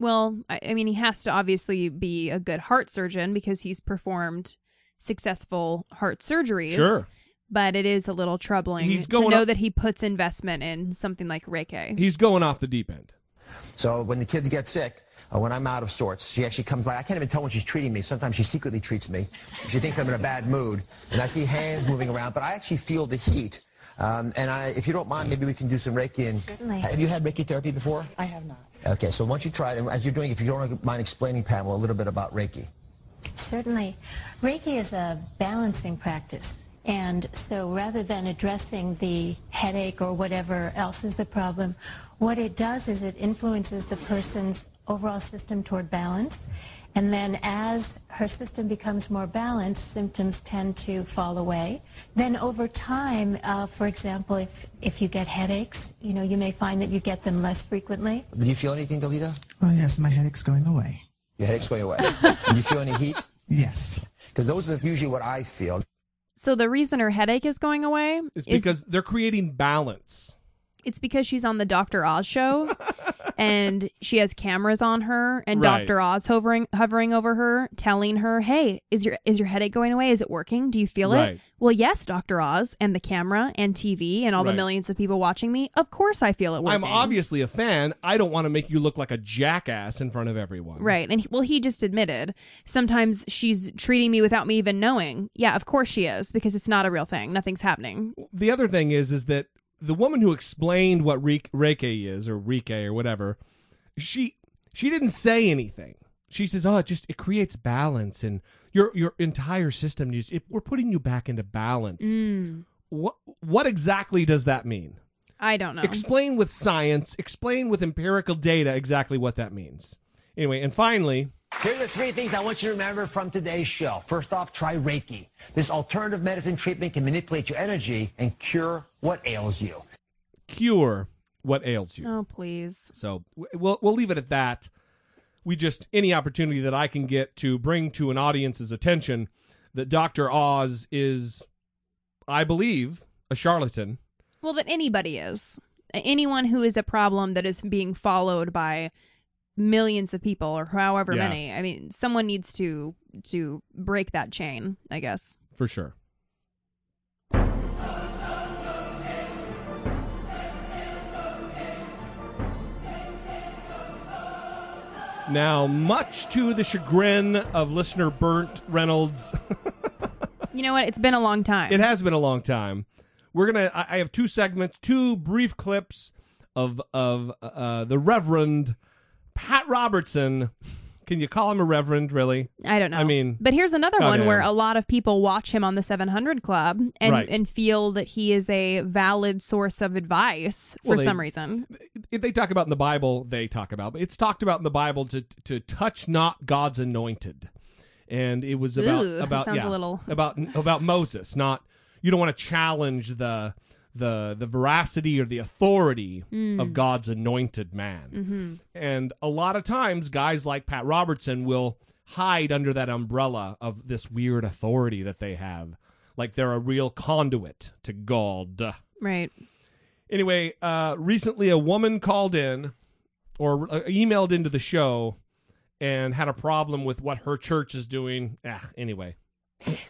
Well, I, I mean, he has to obviously be a good heart surgeon because he's performed successful heart surgeries. Sure. But it is a little troubling He's to going know up- that he puts investment in something like Reiki. He's going off the deep end. So when the kids get sick, uh, when I'm out of sorts, she actually comes by. I can't even tell when she's treating me. Sometimes she secretly treats me. She thinks I'm in a bad mood, and I see hands moving around, but I actually feel the heat. Um, and I, if you don't mind, maybe we can do some Reiki. And Certainly. Have you had Reiki therapy before? I have not. Okay, so once you try it, and as you're doing, if you don't mind explaining, Pamela, a little bit about Reiki. Certainly. Reiki is a balancing practice. And so rather than addressing the headache or whatever else is the problem, what it does is it influences the person's overall system toward balance. And then as her system becomes more balanced, symptoms tend to fall away. Then over time, uh, for example, if, if you get headaches, you know, you may find that you get them less frequently. Do you feel anything, Delita? Oh, yes, my headache's going away. Your headache's going away. Do you feel any heat? Yes. Because those are usually what I feel. So the reason her headache is going away It's is because they're creating balance. It's because she's on the Dr. Oz show and she has cameras on her and Right. Dr. Oz hovering hovering over her telling her, "Hey, is your is your headache going away? Is it working? Do you feel Right. it?" Well, yes, Dr. Oz and the camera and TV and all Right. the millions of people watching me. Of course I feel it working. I'm obviously a fan. I don't want to make you look like a jackass in front of everyone. Right. And he, well, he just admitted sometimes she's treating me without me even knowing. Yeah, of course she is because it's not a real thing. Nothing's happening. The other thing is, is that the woman who explained what Re- Reiki is, or Reiki, or whatever, she she didn't say anything. She says, "Oh, it just it creates balance, and your your entire system needs. it, we're putting you back into balance." Mm, What what exactly does that mean? I don't know. Explain with science. Explain with empirical data exactly what that means. Anyway, and finally, Here are the three things I want you to remember from today's show. First off, try Reiki. This alternative medicine treatment can manipulate your energy and cure what ails you. cure what ails you. oh, please. So we'll we'll leave it at that. We just any opportunity that I can get to bring to an audience's attention that Doctor Oz is, I believe, a charlatan. Well, that anybody is. Anyone who is a problem that is being followed by millions of people or however Yeah. many. I mean, someone needs to to break that chain, I guess. for sure. Now, much to the chagrin of listener Burnt Reynolds, You know what? It's been a long time. it has been a long time. We're gonna. I I have two segments, two brief clips of of uh, the Reverend Pat Robertson. Can you call him a Reverend? Really? I don't know. I mean, but here's another one where a lot of people watch him on the 700 Club and Right. and feel that he is a valid source of advice for Well, they- some reason. if they talk about in the Bible, they talk about. But it's talked about in the Bible to to touch not God's anointed, and it was about Ooh, about sounds yeah, a little- about about Moses. Not you don't want to challenge the the the veracity or the authority Mm. of God's anointed man. Mm-hmm. And a lot of times, guys like Pat Robertson will hide under that umbrella of this weird authority that they have, like they're a real conduit to God. Right. Anyway, uh, recently a woman called in or uh, emailed into the show and had a problem with what her church is doing. Ah, anyway,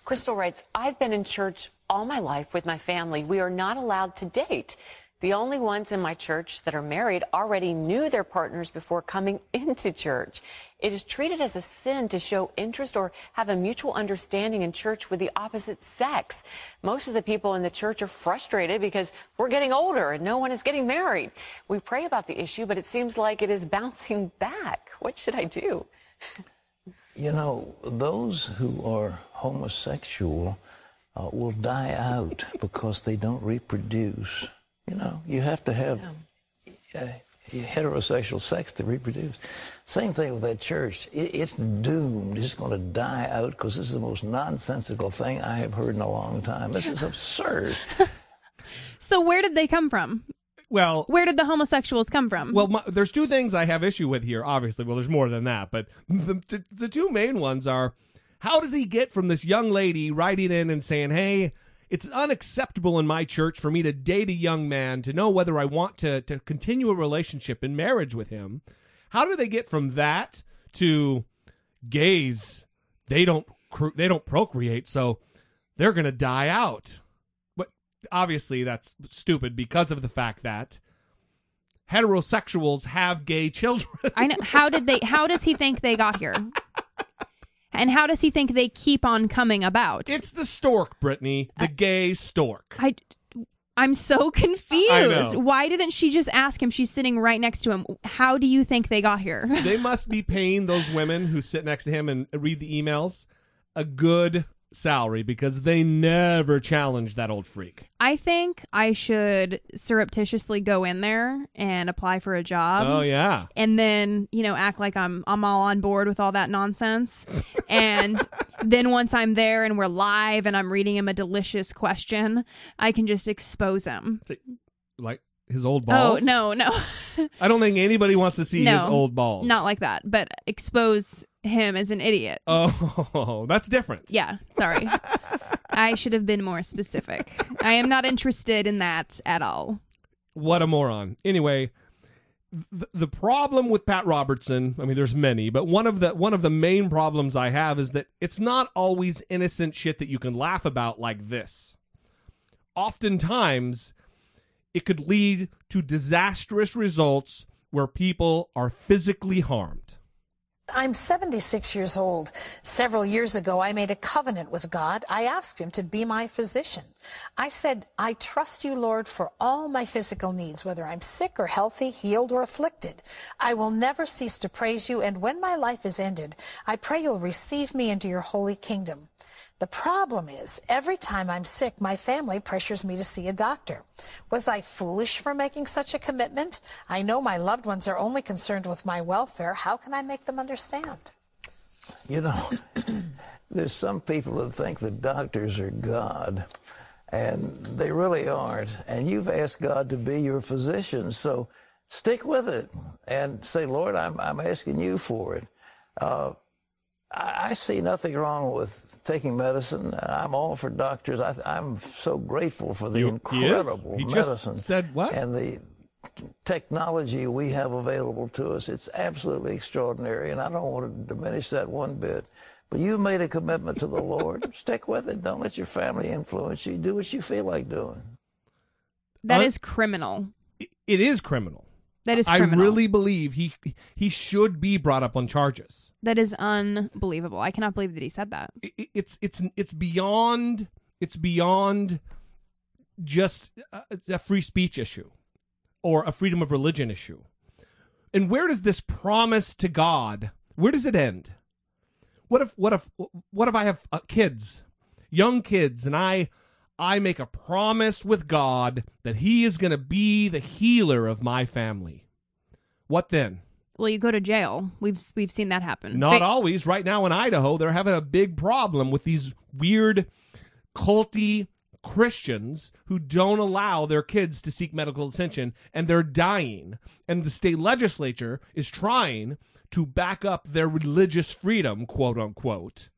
Crystal writes, I've been in church all my life with my family. We are not allowed to date. The only ones in my church that are married already knew their partners before coming into church. It is treated as a sin to show interest or have a mutual understanding in church with the opposite sex. Most of the people in the church are frustrated because we're getting older and no one is getting married. We pray about the issue, but it seems like it is bouncing back. What should I do? You know, those who are homosexual uh, will die out because they don't reproduce. You know, you have to have uh, heterosexual sex to reproduce. Same thing with that church. It, it's doomed. It's going to die out because this is the most nonsensical thing I have heard in a long time. This is absurd. So where did they come from? well, Where did the homosexuals come from? well, my, there's two things I have issue with here. Obviously, well, there's more than that, but the, the the two main ones are how does he get from this young lady writing in and saying, "Hey." It's unacceptable in my church for me to date a young man to know whether I want to, to continue a relationship in marriage with him. How do they get from that to gays? They don't they don't procreate, so they're going to die out. But obviously, that's stupid because of the fact that heterosexuals have gay children. I know. How did they? How does he think they got here? And how does he think they keep on coming about? it's the stork, Brittany, the gay stork. I, I'm so confused. Why didn't she just ask him? She's sitting right next to him. How do you think they got here? they must be paying those women who sit next to him and read the emails a good salary because they never challenge that old freak. I think I should surreptitiously go in there and apply for a job. oh yeah. and then you know act like I'm I'm all on board with all that nonsense. and then once I'm there and we're live and I'm reading him a delicious question, I can just expose him. Like his old oh, balls. Oh no, no, I don't think anybody wants to see no, his old balls. Not like that, but expose him as an idiot. Oh, that's different. Yeah, sorry. I should have been more specific. I am not interested in that at all. What a moron. Anyway, the, the problem with Pat Robertson, I mean there's many, but one of the one of the main problems I have is that it's not always innocent shit that you can laugh about like this. Oftentimes it could lead to disastrous results where people are physically harmed. I'm 76 years old. Several years ago, I made a covenant with God. I asked Him to be my physician. I said, I trust you, Lord, for all my physical needs, whether I'm sick or healthy, healed or afflicted. I will never cease to praise you, and when my life is ended, I pray you'll receive me into your holy kingdom. The problem is, every time I'm sick, my family pressures me to see a doctor. Was I foolish for making such a commitment? I know my loved ones are only concerned with my welfare. How can I make them understand? You know, there's some people that think that doctors are God, and they really aren't. And you've asked God to be your physician, so stick with it and say, Lord, I'm, I'm asking you for it. Uh, I, I see nothing wrong with taking medicine. I'm all for doctors. I, I'm so grateful for the You- incredible He just medicine said what? and the technology we have available to us. It's absolutely extraordinary, and I don't want to diminish that one bit. But you've made a commitment to the Lord. Stick with it. Don't let your family influence you. Do what you feel like doing. That Uh, is criminal. It is criminal. That is I really believe he he should be brought up on charges. That is unbelievable. I cannot believe that he said that. it- it's it's it's beyond it's beyond just a, a free speech issue or a freedom of religion issue. And where does this promise to God? Where does it end? What if what if what if I have uh, kids, young kids, and I I make a promise with God that He is going to be the healer of my family? What then? Well, you go to jail. We've we've seen that happen. Not always. Right now in Idaho, they're having a big problem with these weird, culty Christians who don't allow their kids to seek medical attention and they're dying. And the state legislature is trying to back up their religious freedom, quote unquote,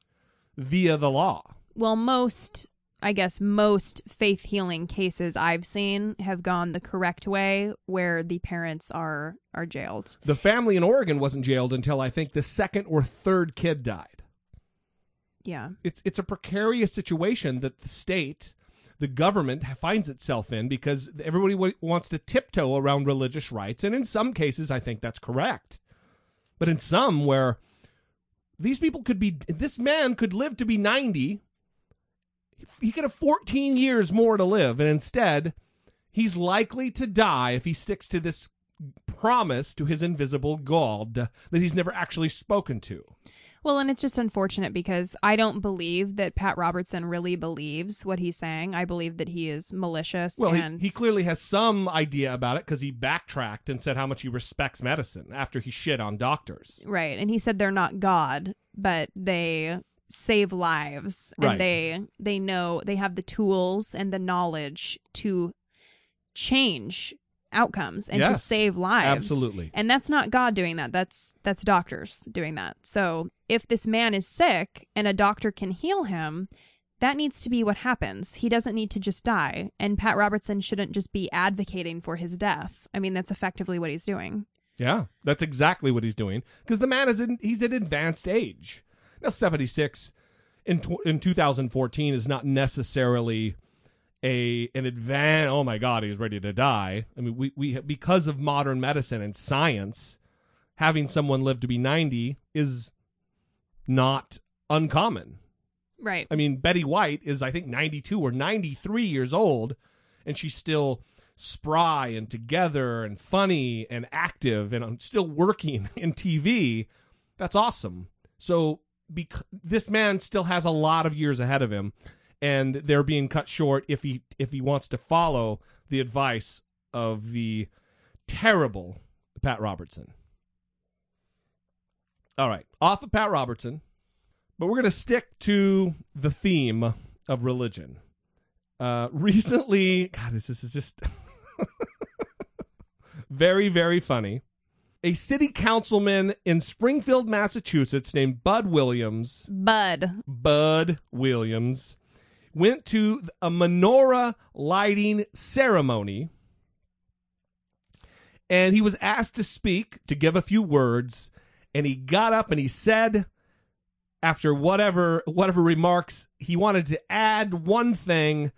via the law. Well, most I guess most faith healing cases I've seen have gone the correct way where the parents are are jailed. The family in Oregon wasn't jailed until I think the second or third kid died. Yeah. it's it's a precarious situation that the state, the government finds itself in because everybody w- wants to tiptoe around religious rights, and in some cases, I think that's correct. But in some where these people could be, this man could live to be ninety, he could have fourteen years more to live, and instead, he's likely to die if he sticks to this promise to his invisible God that he's never actually spoken to. Well, and it's just unfortunate because I don't believe that Pat Robertson really believes what he's saying. I believe that he is malicious Well, and he, he clearly has some idea about it because he backtracked and said how much he respects medicine after he shit on doctors. right, and he said they're not God, but they save lives and Right. they they know they have the tools and the knowledge to change outcomes and to save lives. absolutely. And that's not God doing that. That's that's doctors doing that. So if this man is sick and a doctor can heal him, that needs to be what happens. He doesn't need to just die. And Pat Robertson shouldn't just be advocating for his death. I mean, that's effectively what he's doing. Yeah, that's exactly what he's doing because the man is in, he's at advanced age. Now, 76 in tw- in 2014 is not necessarily a an advance. Oh my God, he's ready to die. I mean, we we because of modern medicine and science, having someone live to be 90 is not uncommon. Right. I mean, Betty White is, I think, 92 or 93 years old, and she's still spry and together and funny and active and um, still working in TV. That's awesome. So, bec- this man still has a lot of years ahead of him, and they're being cut short if he if he wants to follow the advice of the terrible Pat Robertson. All right, off of Pat Robertson, but we're going to stick to the theme of religion. Uh, recently, God, this, this is just very, very funny. A city councilman in Springfield, Massachusetts, named Bud Williams, Bud. Bud Williams, went to a menorah lighting ceremony and he was asked to speak to give a few words, and he got up and he said, after whatever whatever remarks, he wanted to add one thing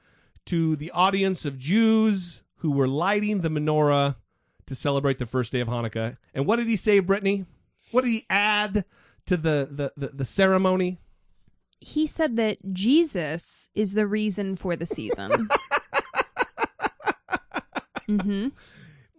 to the audience of Jews who were lighting the menorah to celebrate the first day of Hanukkah. And what did he say, Brittany? What did he add to the the, the, the ceremony? He said that Jesus is the reason for the season. mm-hmm.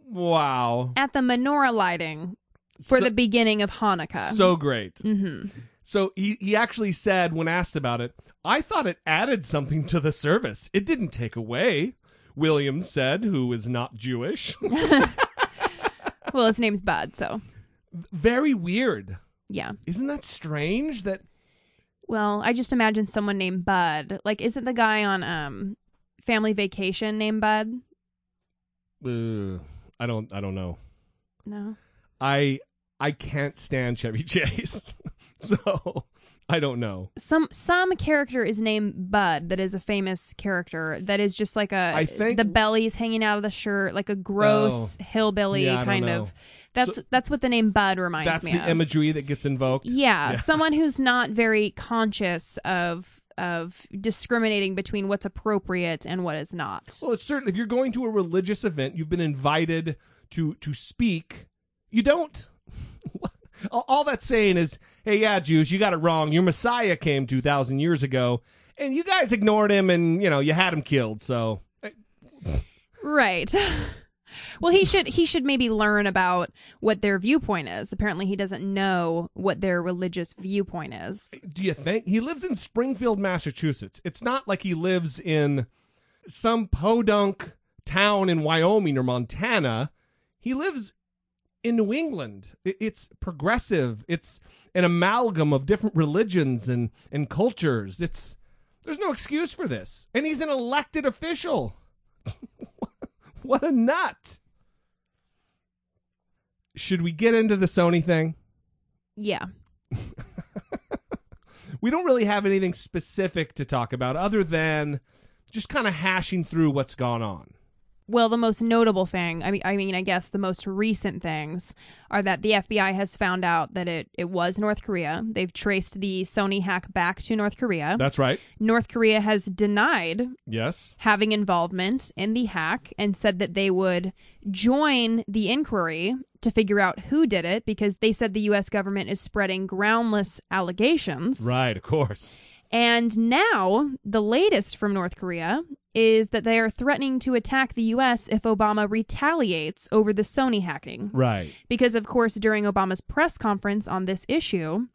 Wow. At the menorah lighting for So- the beginning of Hanukkah. So great. Mm-hmm. So he, he actually said when asked about it, I thought it added something to the service. It didn't take away. Williams said, who is not Jewish. Well, his name's Bud, so Very weird. yeah. Isn't that strange that Well, I just imagine someone named Bud. Like, isn't the guy on um Family Vacation named Bud? uh, I don't I don't know. No. I I can't stand Chevy Chase. so I don't know. Some some character is named Bud that is a famous character that is just like a I think- the belly's hanging out of the shirt, like a gross Oh. hillbilly Yeah, kind of. That's So- that's what the name Bud reminds That's me That's the of. imagery that gets invoked. Yeah, someone who's not very conscious of of discriminating between what's appropriate and what is not. Well, it's certainly if you're going to a religious event, you've been invited to to speak. You don't. all, all that's saying is, hey, yeah, Jews, you got it wrong. Your Messiah came two thousand years ago, and you guys ignored him, and you know you had him killed. So uh, Right. well, he should he should maybe learn about what their viewpoint is. Apparently, he doesn't know what their religious viewpoint is. do you think he lives in Springfield, Massachusetts? It's not like he lives in some podunk town in Wyoming or Montana. He lives in New England. It's progressive. It's an amalgam of different religions and, and cultures. It's there's no excuse for this. And he's an elected official. what a nut. Should we get into the Sony thing? Yeah. we don't really have anything specific to talk about other than just kind of hashing through what's gone on. Well, the most notable thing, I mean, I mean, I guess the most recent things are that the FBI has found out that it it was North Korea. They've traced the Sony hack back to North Korea. That's right. North Korea has denied Yes. having involvement in the hack and said that they would join the inquiry to figure out who did it because they said the US government is spreading groundless allegations. Right, of course. And now, the latest from North Korea is that they are threatening to attack the US if Obama retaliates over the Sony hacking. Right. Because, of course, during Obama's press conference on this issue,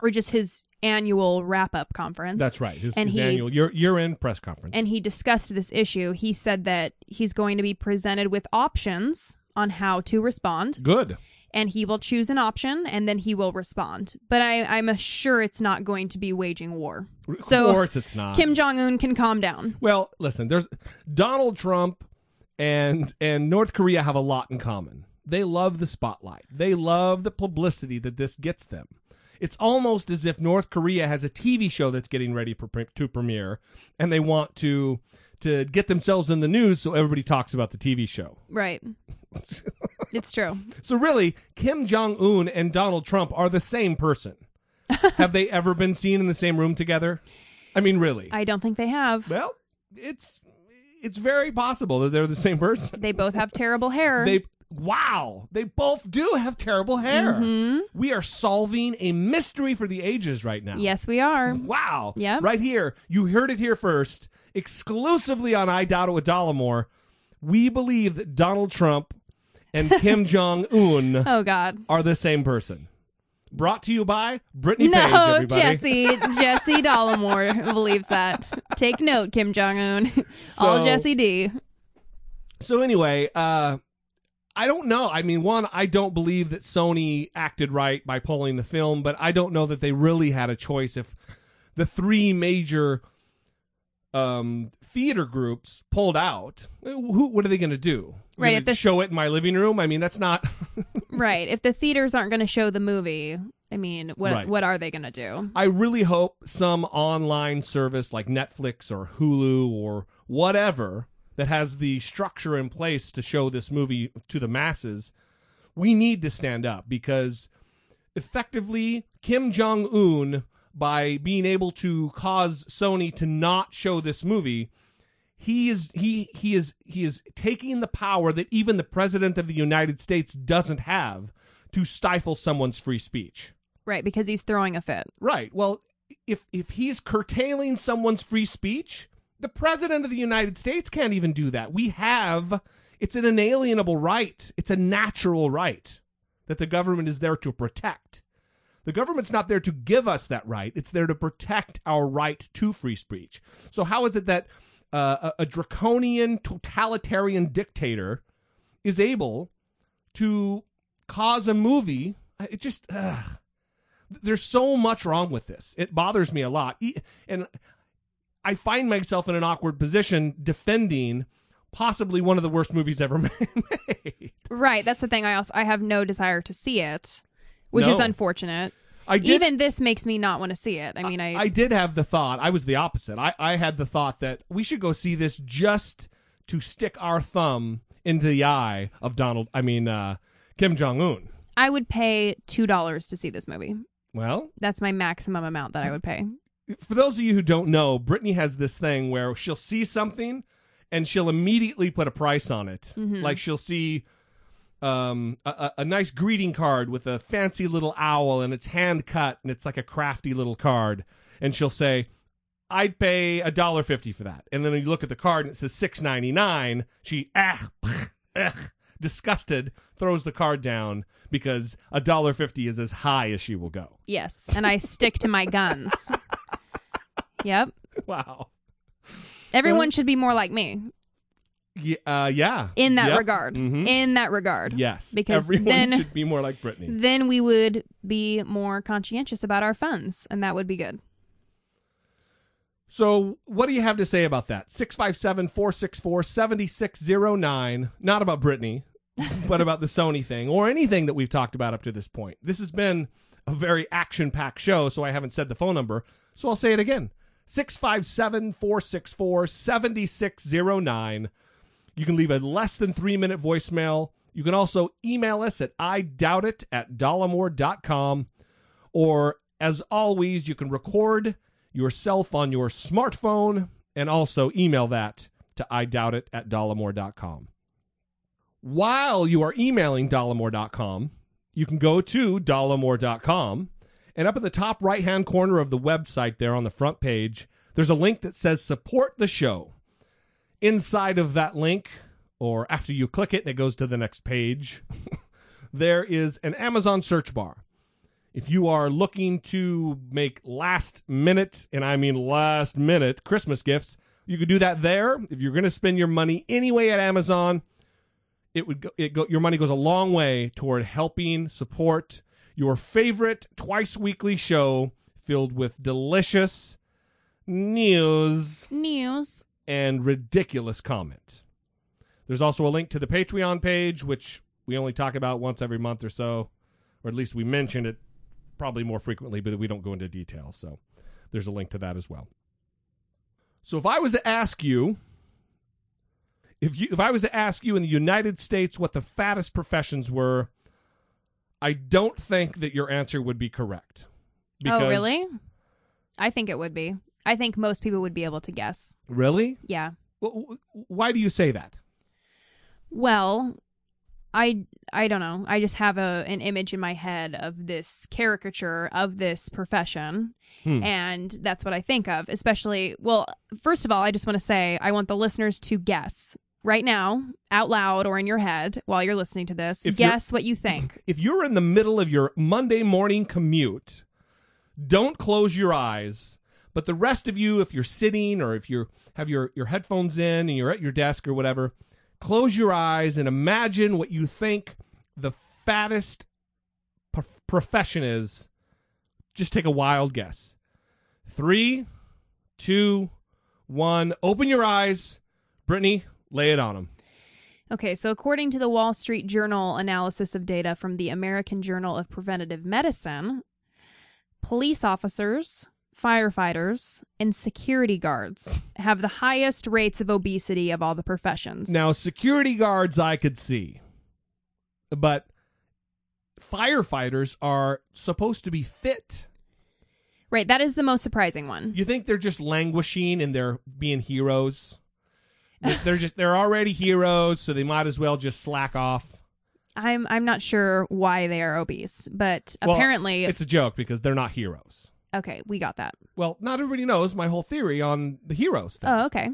or just his annual wrap up conference. That's right. His, and his he, annual year year end press conference. and he discussed this issue. He said that he's going to be presented with options on how to respond, Good. And he will choose an option and then he will respond. But I, I'm sure it's not going to be waging war. Of So course it's not. Kim Jong Un can calm down. Well, listen, there's Donald Trump and and North Korea have a lot in common. They love the spotlight. They love the publicity that this gets them. It's almost as if North Korea has a TV show that's getting ready to premiere and they want to to get themselves in the news so everybody talks about the TV show. Right. it's true. So really, Kim Jong Un and Donald Trump are the same person. have they ever been seen in the same room together? I mean, really? I don't think they have. Well, it's it's very possible that they're the same person. They both have terrible hair. They wow, they both do have terrible hair. Mhm. We are solving a mystery for the ages right now. Yes, we are. Wow. Yeah. Right here, you heard it here first, exclusively on I Doubt It with Dollemore. We believe that Donald Trump and Kim Jong Un Oh God. are the same person. Brought to you by Brittany no, Page, everybody. Jesse. Jesse Dollemore believes that. Take note, Kim Jong Un. All Jesse D. So anyway, uh I don't know. I mean, one, I don't believe that Sony acted right by pulling the film, but I don't know that they really had a choice if the three major um theater groups pulled out. Who what are they going to do? Right, if the- show it in my living room? I mean, that's not Right. If the theaters aren't going to show the movie, I mean, what Right. what are they going to do? I really hope some online service like Netflix or Hulu or whatever that has the structure in place to show this movie to the masses, we need to stand up because effectively Kim Jong Un, by being able to cause Sony to not show this movie, he is he he is he is taking the power that even the president of the United States doesn't have to stifle someone's free speech. Right, because he's throwing a fit. Right. Well, if if he's curtailing someone's free speech, the president of the United States can't even do that. We have it's an inalienable right. It's a natural right that the government is there to protect. The government's not there to give us that right. It's there to protect our right to free speech. So how is it that uh, a, a draconian totalitarian dictator is able to cause a movie? It just ugh. there's so much wrong with this. It bothers me a lot, and I find myself in an awkward position defending possibly one of the worst movies ever made. Right, that's the thing. I also I have no desire to see it, which is unfortunate. I did- Even this makes me not want to see it. I mean, I, I did have the thought. I was the opposite. I, I had the thought that we should go see this just to stick our thumb into the eye of Donald. I mean, uh, Kim Jong Un. I would pay two dollars to see this movie. Well, That's my maximum amount that I would pay. for those of you who don't know, Brittany has this thing where she'll see something and she'll immediately put a price on it. Mhm. Like she'll see um, a, a, nice greeting card with a fancy little owl and it's hand cut and it's like a crafty little card. And she'll say, I'd pay a dollar fifty for that. And then you look at the card and it says six ninety nine. She ah ugh, disgusted throws the card down because a dollar fifty is as high as she will go. Yes, and I stick to my guns. Yep. Wow. Everyone should be more like me Yeah, uh, yeah. in that Yep. regard. Mhm. In that regard. Yes, Because everyone then should be more like Brittany. then we would be more conscientious about our funds, and that would be good. So, what do you have to say about that? 657 464 7609. Not about Brittany, but about the Sony thing or anything that we've talked about up to this point. This has been a very action packed show, so I haven't said the phone number. So, I'll say it again 657 464 7609. You can leave a less than three minute voicemail. You can also email us at I doubt it at dollemore.com. Or, as always, you can record yourself on your smartphone and also email that to I doubt it at dollemore.com. While you are emailing dollemore.com, you can go to dollemore.com and up at the top right hand corner of the website there on the front page, there's a link that says support the show. Inside of that link, or after you click it and it goes to the next page, there is an Amazon search bar. If you are looking to make last minute, and I mean last minute, Christmas gifts, you could do that there. If you're going to spend your money anyway at Amazon, it would go, it go, your money goes a long way toward helping support your favorite twice weekly show filled with delicious news News. And ridiculous comment. There's also a link to the Patreon page, which we only talk about once every month or so, or at least we mention it probably more frequently, but we don't go into detail. So there's a link to that as well. So if I was to ask you, if you if I was to ask you in the United States what the fattest professions were, I don't think that your answer would be correct. oh, really? I think it would be. I think most people would be able to guess. Really? Yeah. Wh- Why do you say that? Well, I I don't know. I just have a an image in my head of this caricature of this profession. Hmm. And that's what I think of, especially well, first of all, I just want to say I want the listeners to guess right now out loud or in your head while you're listening to this. If guess what you think. if you're in the middle of your Monday morning commute, don't close your eyes. But the rest of you, if you're sitting or if you have your, your headphones in and you're at your desk or whatever, close your eyes and imagine what you think the fattest prof- profession is. Just take a wild guess. Three, two, one. Open your eyes. Brittany, lay it on them. Okay, so according to the Wall Street Journal analysis of data from the American Journal of Preventative Medicine, police officers, firefighters, and security guards have the highest rates of obesity of all the professions. Now, security guards I could see, but firefighters are supposed to be fit. Right, that is the most surprising one. You think they're just languishing and they're being heroes? They- they're just they're already heroes, so they might as well just slack off. I'm I'm not sure why they are obese, but Well, apparently it's a joke because they're not heroes. Okay, we got that. Well, not everybody knows my whole theory on the heroes thing. Oh, okay.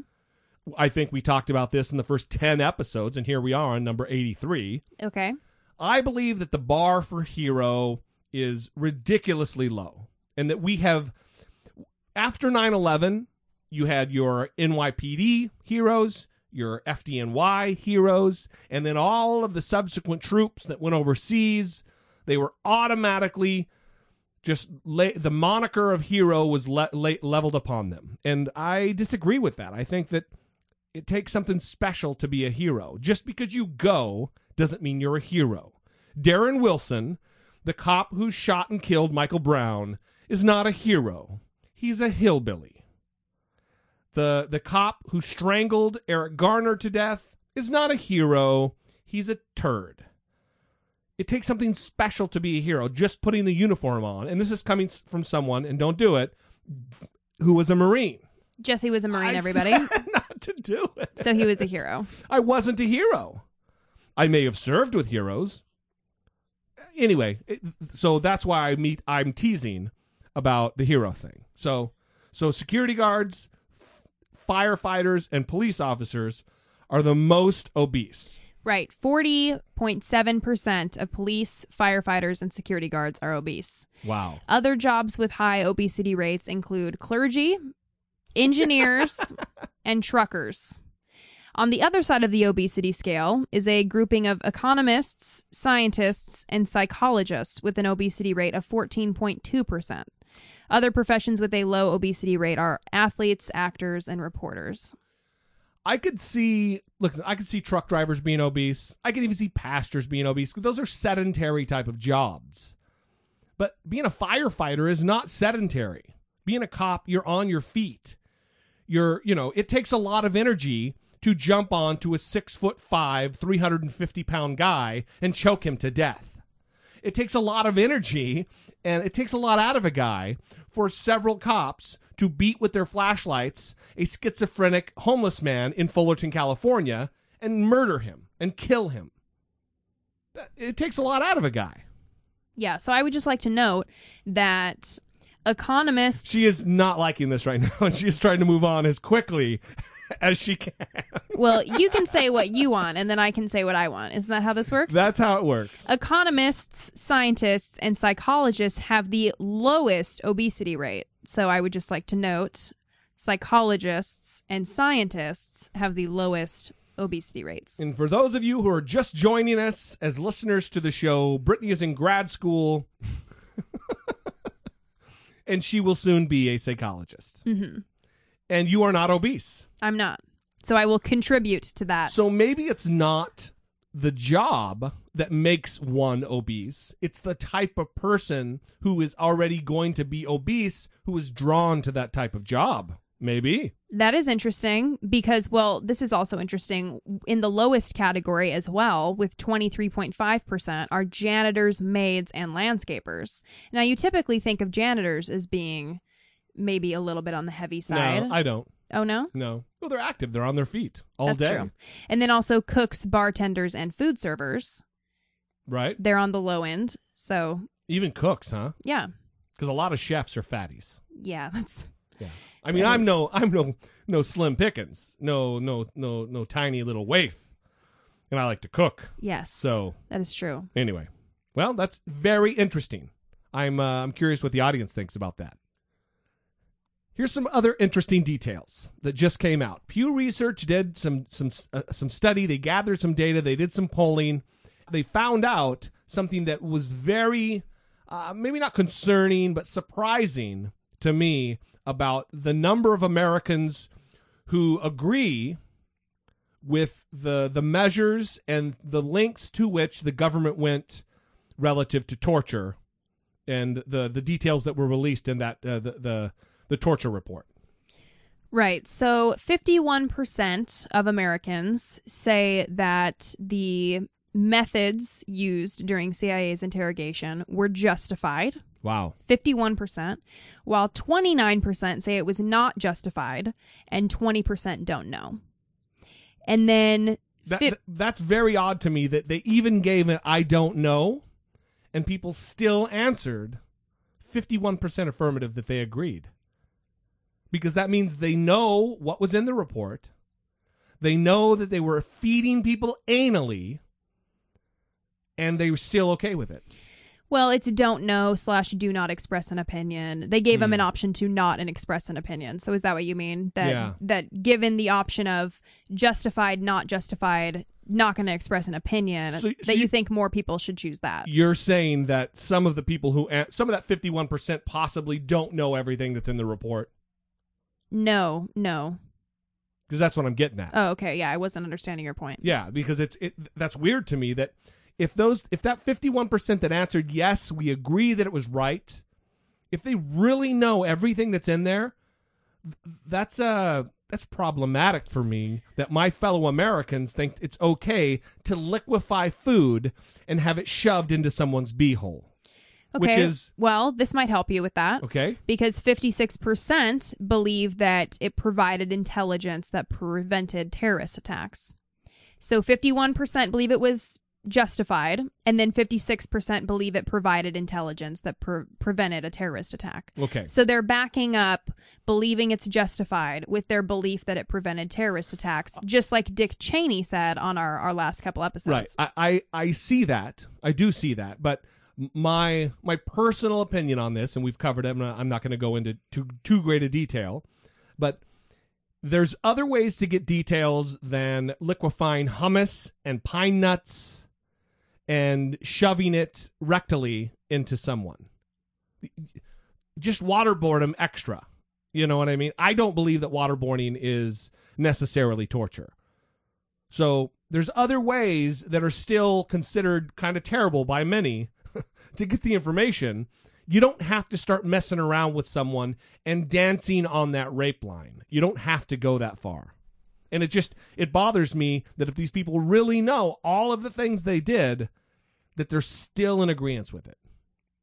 I think we talked about this in the first 10 episodes, and here we are on number 83. Okay. I believe that the bar for hero is ridiculously low, and that we have, after 9 11, you had your NYPD heroes, your FDNY heroes, and then all of the subsequent troops that went overseas. They were automatically just la- the moniker of hero was le- le- leveled upon them. And I disagree with that. I think that it takes something special to be a hero. Just because you go doesn't mean you're a hero. Darren Wilson, the cop who shot and killed Michael Brown, is not a hero. He's a hillbilly. The the cop who strangled Eric Garner to death is not a hero. He's a turd. It takes something special to be a hero. Just putting the uniform on, and this is coming from someone, and don't do it, who was a Marine. Jesse was a Marine, I everybody. not to do it. so he was a hero. I wasn't a hero. I may have served with heroes. Anyway, it, so that's why I meet. I'm teasing about the hero thing. So, so security guards, firefighters, and police officers are the most obese. Right. 40.7% of police, firefighters, and security guards are obese. Wow. Other jobs with high obesity rates include clergy, engineers, and truckers. On the other side of the obesity scale is a grouping of economists, scientists, and psychologists with an obesity rate of 14.2%. Other professions with a low obesity rate are athletes, actors, and reporters. I could see look, I could see truck drivers being obese. I could even see pastors being obese. Those are sedentary type of jobs. But being a firefighter is not sedentary. Being a cop, you're on your feet. You're, you know, it takes a lot of energy to jump on to a six foot five, 350 pound guy and choke him to death. It takes a lot of energy and it takes a lot out of a guy for several cops to beat with their flashlights a schizophrenic homeless man in Fullerton, California, and murder him and kill him. It takes a lot out of a guy. Yeah, so I would just like to note that economists She is not liking this right now, and she is trying to move on as quickly as she can. well, you can say what you want and then I can say what I want. Isn't that how this works? That's how it works. Economists, scientists, and psychologists have the lowest obesity rate. So I would just like to note psychologists and scientists have the lowest obesity rates. And for those of you who are just joining us as listeners to the show, Brittany is in grad school, and she will soon be a psychologist. hmm And you are not obese. I'm not. So I will contribute to that. So maybe it's not the job that makes one obese. It's the type of person who is already going to be obese who is drawn to that type of job. Maybe. That is interesting because, well, this is also interesting. In the lowest category as well, with 23.5%, are janitors, maids, and landscapers. Now, you typically think of janitors as being maybe a little bit on the heavy side. No, I don't. oh, no? No. Well, they're active. They're on their feet all day. That's day. true. And then also cooks, bartenders, and food servers. Right? They're on the low end. So, Even cooks, huh? yeah. Because a lot of chefs are fatties. Yeah, that's. Yeah. I mean, I'm is- no, I'm no, no Slim Pickens, no, no, no, no tiny little waif, and I like to cook. Yes. So That is true. anyway, well, that's very interesting. I'm, uh, I'm curious what the audience thinks about that. Here's some other interesting details that just came out. Pew Research did some some uh, some study. They gathered some data. They did some polling. They found out something that was very, uh, maybe not concerning, but surprising to me about the number of Americans who agree with the the measures and the links to which the government went relative to torture and the the details that were released in that uh, the the the torture report. Right. So 51% of Americans say that the methods used during CIA's interrogation were justified. Wow. 51%, while 29% say it was not justified, and 20% don't know. And then That, th- that's very odd to me that they even gave an I don't know, and people still answered 51% affirmative that they agreed. Because that means they know what was in the report. They know that they were feeding people anally, and they were still okay with it. Well, it's don't know slash do not express an opinion. They gave Hmm. him an option to not and express an opinion. So is that what you mean? That Yeah. that given the option of justified, not justified, not going to express an opinion, So- so that you, you- think more people should choose that? You're saying that some of the people who, some of that 51% possibly don't know everything that's in the report. No, no. Because that's what I'm getting at. Oh, okay. Yeah, I wasn't understanding your point. Yeah, because it's it that's weird to me that if those if that 51% that answered yes, we agree that it was right, if they really know everything that's in there, th- that's uh that's problematic for me that my fellow Americans think it's okay to liquefy food and have it shoved into someone's beehole. Okay. Which is well, this might help you with that. Okay. Because 56% believe that it provided intelligence that prevented terrorist attacks. So 51% believe it was justified, and then 56% believe it provided intelligence that pre- prevented a terrorist attack. Okay. So they're backing up believing it's justified with their belief that it prevented terrorist attacks, just like Dick Cheney said on our, our last couple episodes. Right. I, I I see that. I do see that. But my my personal opinion on this, and we've covered it. I'm not, going to go into too too great a detail, but there's other ways to get details than liquefying hummus and pine nuts and shoving it rectally into someone. Just waterboard them extra. You know what I mean? I don't believe that waterboarding is necessarily torture. So there's other ways that are still considered kind of terrible by many to get the information. You don't have to start messing around with someone and dancing on that rape line. You don't have to go that far. And it just it bothers me that if these people really know all of the things they did, that they're still in agreement with it.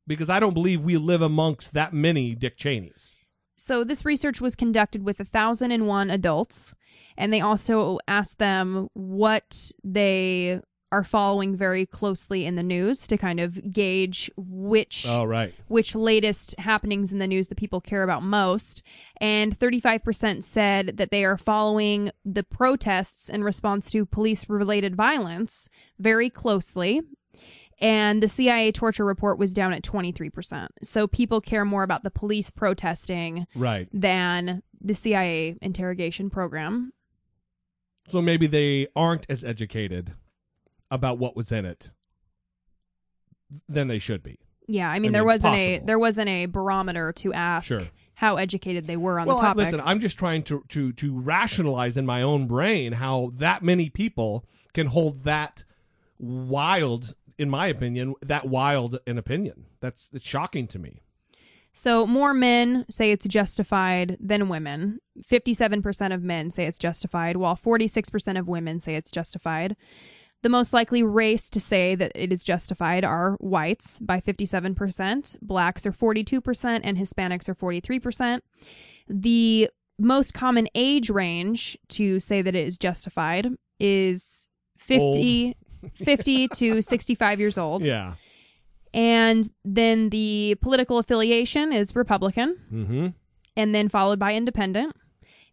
Because I don't believe we live amongst that many Dick Cheneys. So this research was conducted with 1001 adults and they also asked them what they are following very closely in the news to kind of gauge which Oh, right. which latest happenings in the news that people care about most and 35% said that they are following the protests in response to police related violence very closely and the CIA torture report was down at 23%. So people care more about the police protesting Right. than the CIA interrogation program. So maybe they aren't as educated about what was in it than they should be. Yeah, I mean, I there mean, wasn't a there wasn't a barometer to ask Sure. how educated they were on well, the topic. listen, I'm just trying to to to rationalize in my own brain how that many people can hold that wild, in my opinion, that wild an opinion. That's it's shocking to me. So more men say it's justified than women. 57% of men say it's justified, while 46% of women say it's justified. The most likely race to say that it is justified are whites by 57%, blacks are 42%, and Hispanics are 43%. The most common age range to say that it is justified is 50, 50 to 65 years old. Yeah. And then the political affiliation is Republican, Mm-hmm. and then followed by Independent,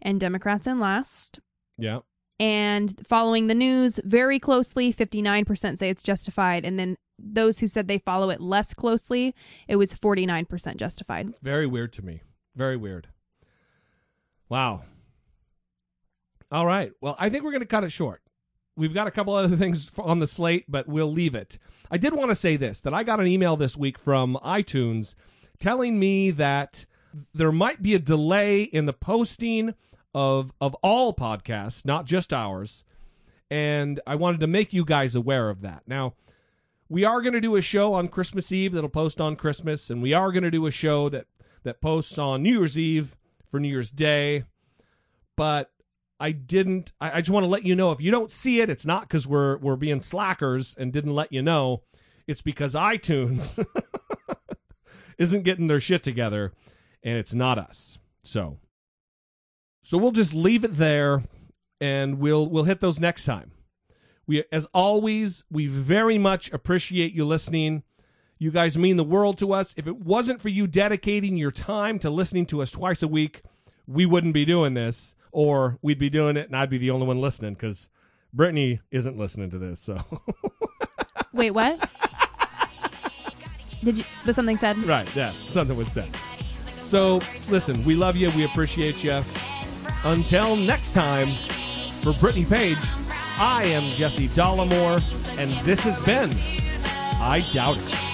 and Democrats in last. Yeah. And following the news very closely, 59% say it's justified. And then those who said they follow it less closely, it was 49% justified. Very weird to me. Very weird. Wow. All right. Well, I think we're going to cut it short. We've got a couple other things on the slate, but we'll leave it. I did want to say this that I got an email this week from iTunes telling me that there might be a delay in the posting of of all podcasts, not just ours. And I wanted to make you guys aware of that. Now, we are going to do a show on Christmas Eve that'll post on Christmas, and we are going to do a show that that posts on New Year's Eve for New Year's Day, but I didn't. I, I just want to let you know if you don't see it, it's not because we're we're being slackers and didn't let you know. It's because iTunes isn't getting their shit together, and it's not us. So, so we'll just leave it there, and we'll we'll hit those next time. We, as always, we very much appreciate you listening. You guys mean the world to us. If it wasn't for you dedicating your time to listening to us twice a week, we wouldn't be doing this, or we'd be doing it and I'd be the only one listening because Brittany isn't listening to this. So, Wait, what? Did you? Was something said? right, yeah, something was said. So, listen, we love you. We appreciate you. Until next time, for Brittany Page, I am Jesse Dollemore, and this has been I Doubt It.